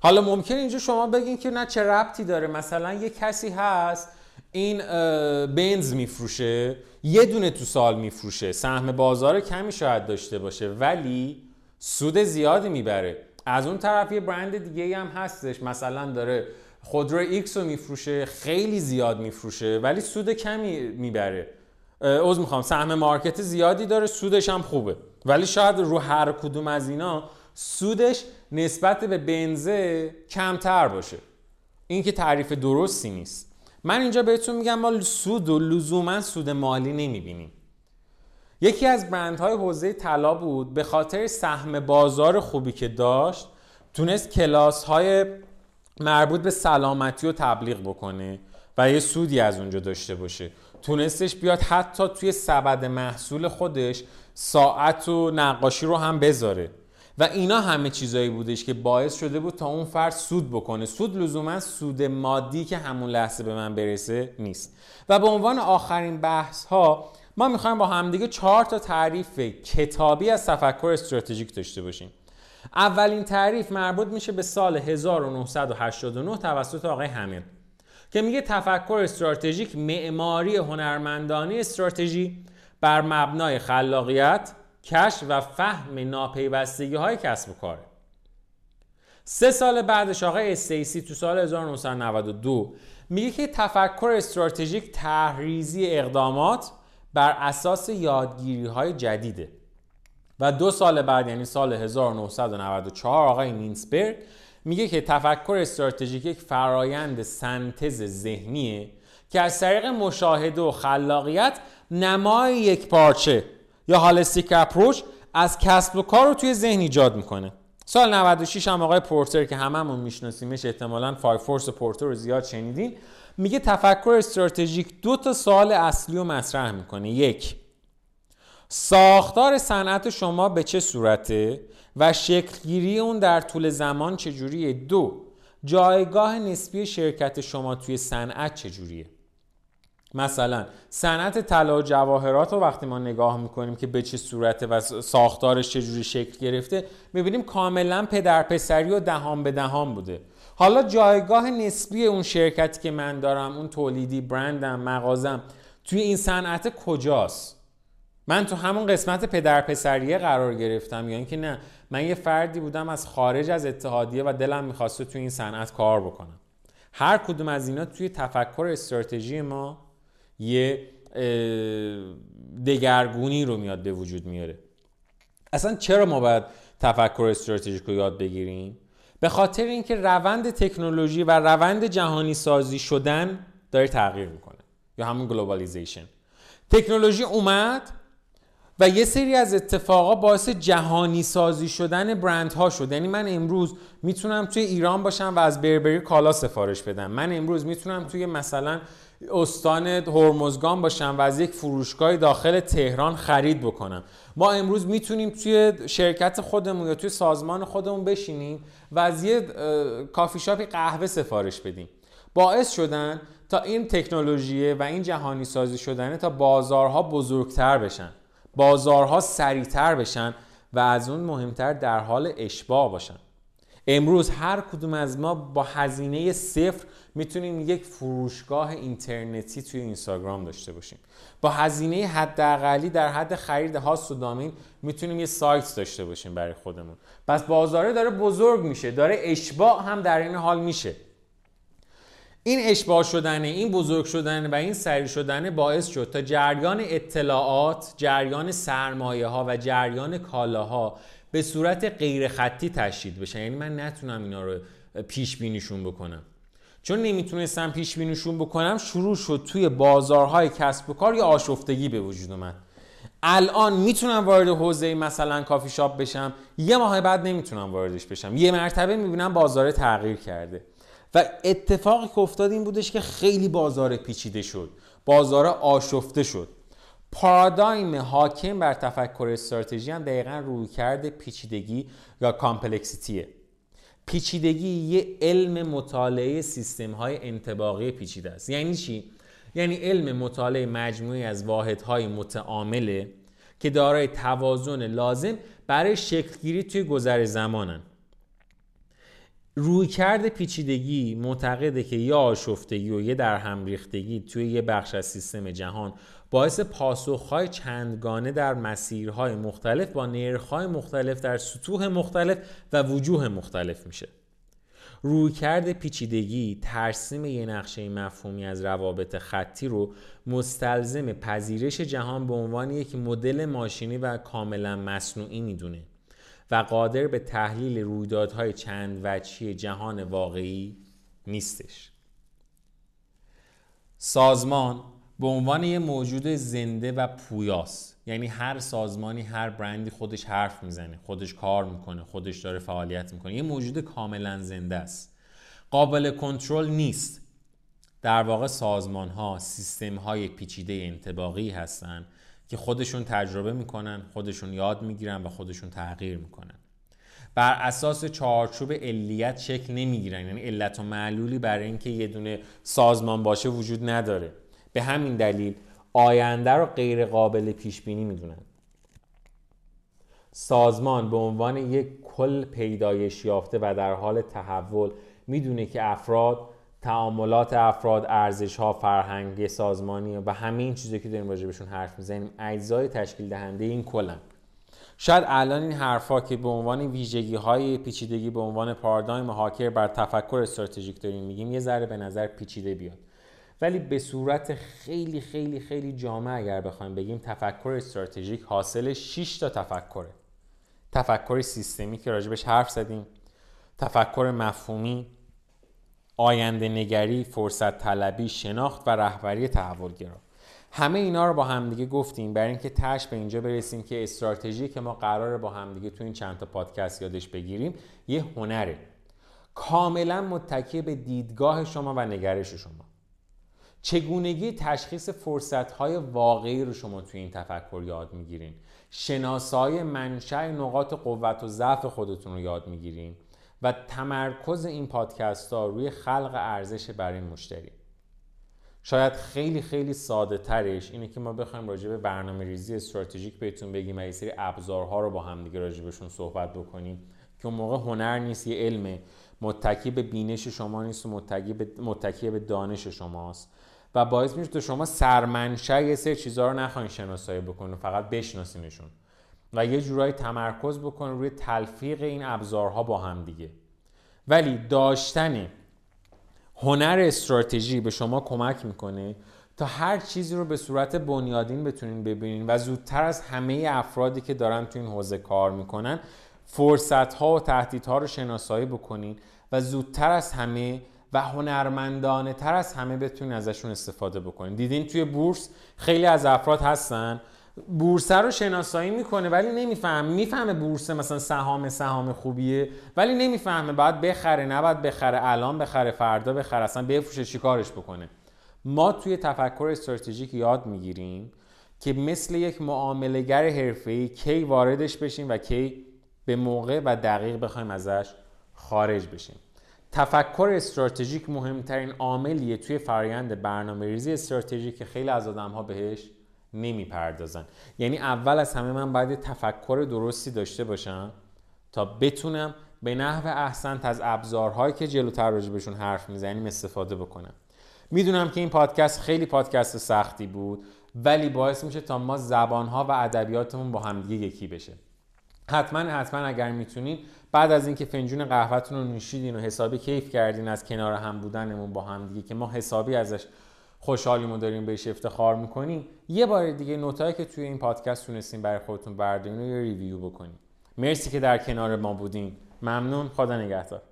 حالا ممکن اینجا شما بگین که نه چه ربطی داره؟ مثلا یه کسی هست این بنز میفروشه یه دونه تو سال میفروشه سهم بازار کمی شاید داشته باشه ولی سود زیادی می‌بره. از اون طرف یه برند دیگه هم هستش مثلا داره خودرو X رو میفروشه خیلی زیاد میفروشه ولی سود کمی می‌بره. عذر می‌خوام. سهم market زیادی داره سودش هم خوبه. ولی شاید رو هر کدوم از اینا سودش نسبت به بنزه کمتر باشه. این که تعریف درستی نیست. من اینجا بهتون میگم ما سود و لزوما سود مالی نمی‌بینیم. یکی از برندهای حوزه طلا بود به خاطر سهم بازار خوبی که داشت تونست کلاس های مربوط به سلامتی رو تبلیغ بکنه و یه سودی از اونجا داشته باشه. تونستش بیاد حتی توی سبد محصول خودش ساعت و نقاشی رو هم بذاره. و اینا همه چیزایی بودش که باعث شده بود تا اون فرد سود بکنه. سود لزوما سود مادی که همون لحظه به من برسه نیست. و به عنوان آخرین بحث ها ما می‌خوایم با همدیگه چهار تا تعریف کتابی از تفکر استراتژیک داشته باشیم. اولین تعریف مربوط میشه به سال 1989 توسط آقای همل که میگه تفکر استراتژیک معماری هنرمندانی استراتژی بر مبنای خلاقیت کشف و فهم ناپیوستگی های کسب و کاره. سه سال بعدش آقای استیسی تو سال 1992 میگه که تفکر استراتژیک تحریزی اقدامات بر اساس یادگیری های جدیده. و دو سال بعد یعنی سال 1994 آقای مینسبرگ میگه که تفکر استراتژیک یک فرایند سنتز ذهنیه که از طریق مشاهده و خلاقیت نمای یک پارچه یا هالستیک اپروچ از کسب و کار رو توی ذهن ایجاد می‌کنه. سال 96 هم آقای پورتر که هممون میشناسیمش احتمالا فای فورس پورتر رو زیاد شنیدین میگه تفکر استراتژیک دو تا سوال اصلی رو مطرح می‌کنه. یک ساختار صنعت شما به چه صورته؟ و شکلگیری اون در طول زمان چجوریه؟ دو جایگاه نسبی شرکت شما توی صنعت چجوریه؟ مثلا صنعت طلا و جواهرات رو وقتی ما نگاه می‌کنیم که به چه صورته و ساختارش چجوری شکل گرفته می‌بینیم کاملا پدر پسری و دهان به دهان بوده. حالا جایگاه نسبی اون شرکتی که من دارم اون تولیدی برندم مغازم توی این صنعت کجاست؟ من تو همون قسمت پدر پسریه قرار گرفتم یا اینکه نه من یه فردی بودم از خارج از اتحادیه و دلم می‌خواسته توی این صنعت کار بکنم. هر کدوم از اینا توی تفکر استراتژی ما یه دگرگونی رو میاد به وجود میاره. اصلا چرا ما باید تفکر استراتژیک رو یاد بگیریم؟ به خاطر اینکه روند تکنولوژی و روند جهانی سازی شدن داره تغییر می‌کنه. یا همون globalization تکنولوژی اومد و یه سری از اتفاقا باعث جهانی سازی شدن برند ها شد. یعنی من امروز می‌تونم توی ایران باشم و از بربری کالا سفارش بدم. من امروز می‌تونم توی مثلا استان هرمزگان باشم و از یک فروشگاه داخل تهران خرید بکنم. ما امروز می‌تونیم توی شرکت خودمون یا توی سازمان خودمون بشینیم و از یه کافی شاپی قهوه سفارش بدیم. باعث شدن تا این تکنولوژی و این جهانی سازی شدنه تا بازارها بزرگتر بشن. بازارها سریعتر بشن و از اون مهمتر در حال اشباع باشن. امروز هر کدوم از ما با هزینه صفر می‌تونیم یک فروشگاه اینترنتی توی اینستاگرام داشته باشیم. با هزینه حداقلی در حد خرید هاست و دامین می‌تونیم یه سایت داشته باشیم برای خودمون. پس بازاره داره بزرگ میشه داره اشباع هم در این حال میشه. این اشباع شدن این بزرگ شدن و این سریع شدن باعث شد تا جریان اطلاعات جریان سرمایه ها و جریان کالاها به صورت غیر خطی تشدید بشن یعنی من نتونم اینا رو پیش بینیشون بکنم. چون نمی‌تونستم پیش بینیشون بکنم شروع شد توی بازارهای کسب و کار یا آشفتگی به وجود اومد. الان می‌تونم وارد حوزه مثلا کافی شاپ بشم یه ماه بعد نمی‌تونم واردش بشم. یه مرتبه می‌بینم بازار تغییر کرده. و اتفاقی که افتاد این بودش که خیلی بازار پیچیده شد. بازار آشفته شد. پارادایم حاکم بر تفکر استراتژی هم دقیقا روی کرده پیچیدگی یا کامپلکسیتیه. پیچیدگی یه علم مطالعه سیستم های انتباقی پیچیده است. یعنی چی؟ یعنی علم مطالعه مجموعی از واحدهای متعامله که دارای توازن لازم برای شکلگیری توی گذر زمانن. رویکرد پیچیدگی معتقده که یه آشفتگی و یه در هم ریختگی توی یه بخش از سیستم جهان باعث پاسخهای چندگانه در مسیرهای مختلف با نرخهای مختلف در سطوح مختلف و وجوه مختلف میشه. رویکرد پیچیدگی ترسیم یه نقشه مفهومی از روابط خطی رو مستلزم پذیرش جهان به عنوان یک مدل ماشینی و کاملا مصنوعی می‌دونه. و قادر به تحلیل رویدادهای چند وجهی جهان واقعی نیستش. سازمان به عنوان یه موجود زنده و پویاست یعنی هر سازمانی هر برندی خودش حرف می‌زنه خودش کار می‌کنه خودش داره فعالیت می‌کنه یه موجود کاملا زنده است. قابل کنترل نیست. در واقع سازمان ها سیستم های پیچیده انتباقی هستند که خودشون تجربه می‌کنن خودشون یاد می‌گیرن و خودشون تغییر می‌کنن. بر اساس چارچوب علیت شکل نمی‌گیرن. یعنی علت و معلولی برای اینکه یه دونه سازمان باشه وجود نداره. به همین دلیل آینده رو غیر قابل پیش بینی می‌دونن. سازمان به عنوان یک کل پیدایش یافته و در حال تحول می‌دونه که افراد تعاملات افراد ارزش ها فرهنگ سازمانی و همه این چیزایی که داریم راجع بهشون حرف می‌زنیم اجزای تشکیل دهنده این کلن. شاید الان این حرفا که به عنوان ویژگی های پیچیدگی به عنوان پارادایم هاکر بر تفکر استراتژیک داریم میگیم یه ذره به نظر پیچیده بیاد. ولی به صورت خیلی خیلی خیلی جامع اگر بخوایم بگیم تفکر استراتژیک حاصل 6 تا تفکره. تفکر سیستمی که راجبش حرف زدیم تفکر مفهومی آینده نگری فرصت طلبی شناخت و رهبری تحولگرا همه اینا رو با همدیگه گفتیم برای اینکه تش به اینجا برسیم که استراتژی که ما قراره با همدیگه تو این چند تا پادکست یادش بگیریم یه هنره. کاملا متکی به دیدگاه شما و نگرش شما. چگونگی تشخیص فرصتهای واقعی رو شما توی این تفکر یاد می‌گیرین؟ شناسای منشأ نقاط قوت و ضعف خودتون رو یاد می‌گیرین؟ و تمرکز این پادکست ها روی خلق ارزش برای مشتری. شاید خیلی خیلی ساده ترش اینه که ما بخوایم راجع به برنامه ریزی استراتژیک بهتون بگیم و یه سری ابزارها رو با هم دیگه راجع بهشون صحبت بکنیم که اون موقع هنر نیست یه علمه متکی به بینش شما نیست و متکی به, متکی به دانش شماست. و باعث میشه شما سرمنشه یه سری چیزها رو نخواین شناسایی بکنید فقط بشناسینشون. و یه جورایی تمرکز بکنید روی تلفیق این ابزارها با هم دیگه. ولی داشتن هنر استراتژی به شما کمک می‌کنه تا هر چیزی رو به صورت بنیادین بتونین ببینین و زودتر از همه افرادی که دارن تو این حوزه کار می‌کنن فرصت ها و تهدیدها رو شناسایی بکنین و زودتر از همه و هنرمندانه تر از همه بتونین ازشون استفاده بکنین. دیدین توی بورس خیلی از افراد هستن بورس رو شناسایی می‌کنه ولی نمیفهم می‌فهمه بورس مثلا سهام سهام خوبیه ولی نمی‌فهمه. باید بخره نباید بخره. الان بخره فردا بخره. اصلا بفروشه چیکارش بکنه؟ ما توی تفکر استراتژیک یاد می‌گیریم که مثل یک معاملهگر حرفه‌ای کی واردش بشیم و کی به موقع و دقیق بخوایم ازش خارج بشیم. تفکر استراتژیک مهمترین عاملیه توی فرایند برنامه ریزی استراتژیک که خیلی از آدم ها بهش نمی‌پردازن. یعنی اول از همه من باید تفکر درستی داشته باشم تا بتونم به نحو احسن از ابزارهایی که جلوتر راجع حرف می‌زنیم استفاده بکنم. می‌دونم که این پادکست خیلی پادکست سختی بود ولی باعث میشه تا ما زبانها و ادبیاتمون با همدیگه یکی بشه. حتما حتما اگر می‌تونین بعد از اینکه فنجون قهوهتون رو نوشیدین و حسابی کیف کردین از کنار هم بودنمون با هم دیگه که ما حسابی ازش خوشحالیمو داریم بهش افتخار می‌کنیم. یه بار دیگه نوتایی که توی این پادکست تونستیم برای خودتون بردارین و یه ریویو بکنیم مرسی که در کنار ما بودین. ممنون. خدا نگهدار.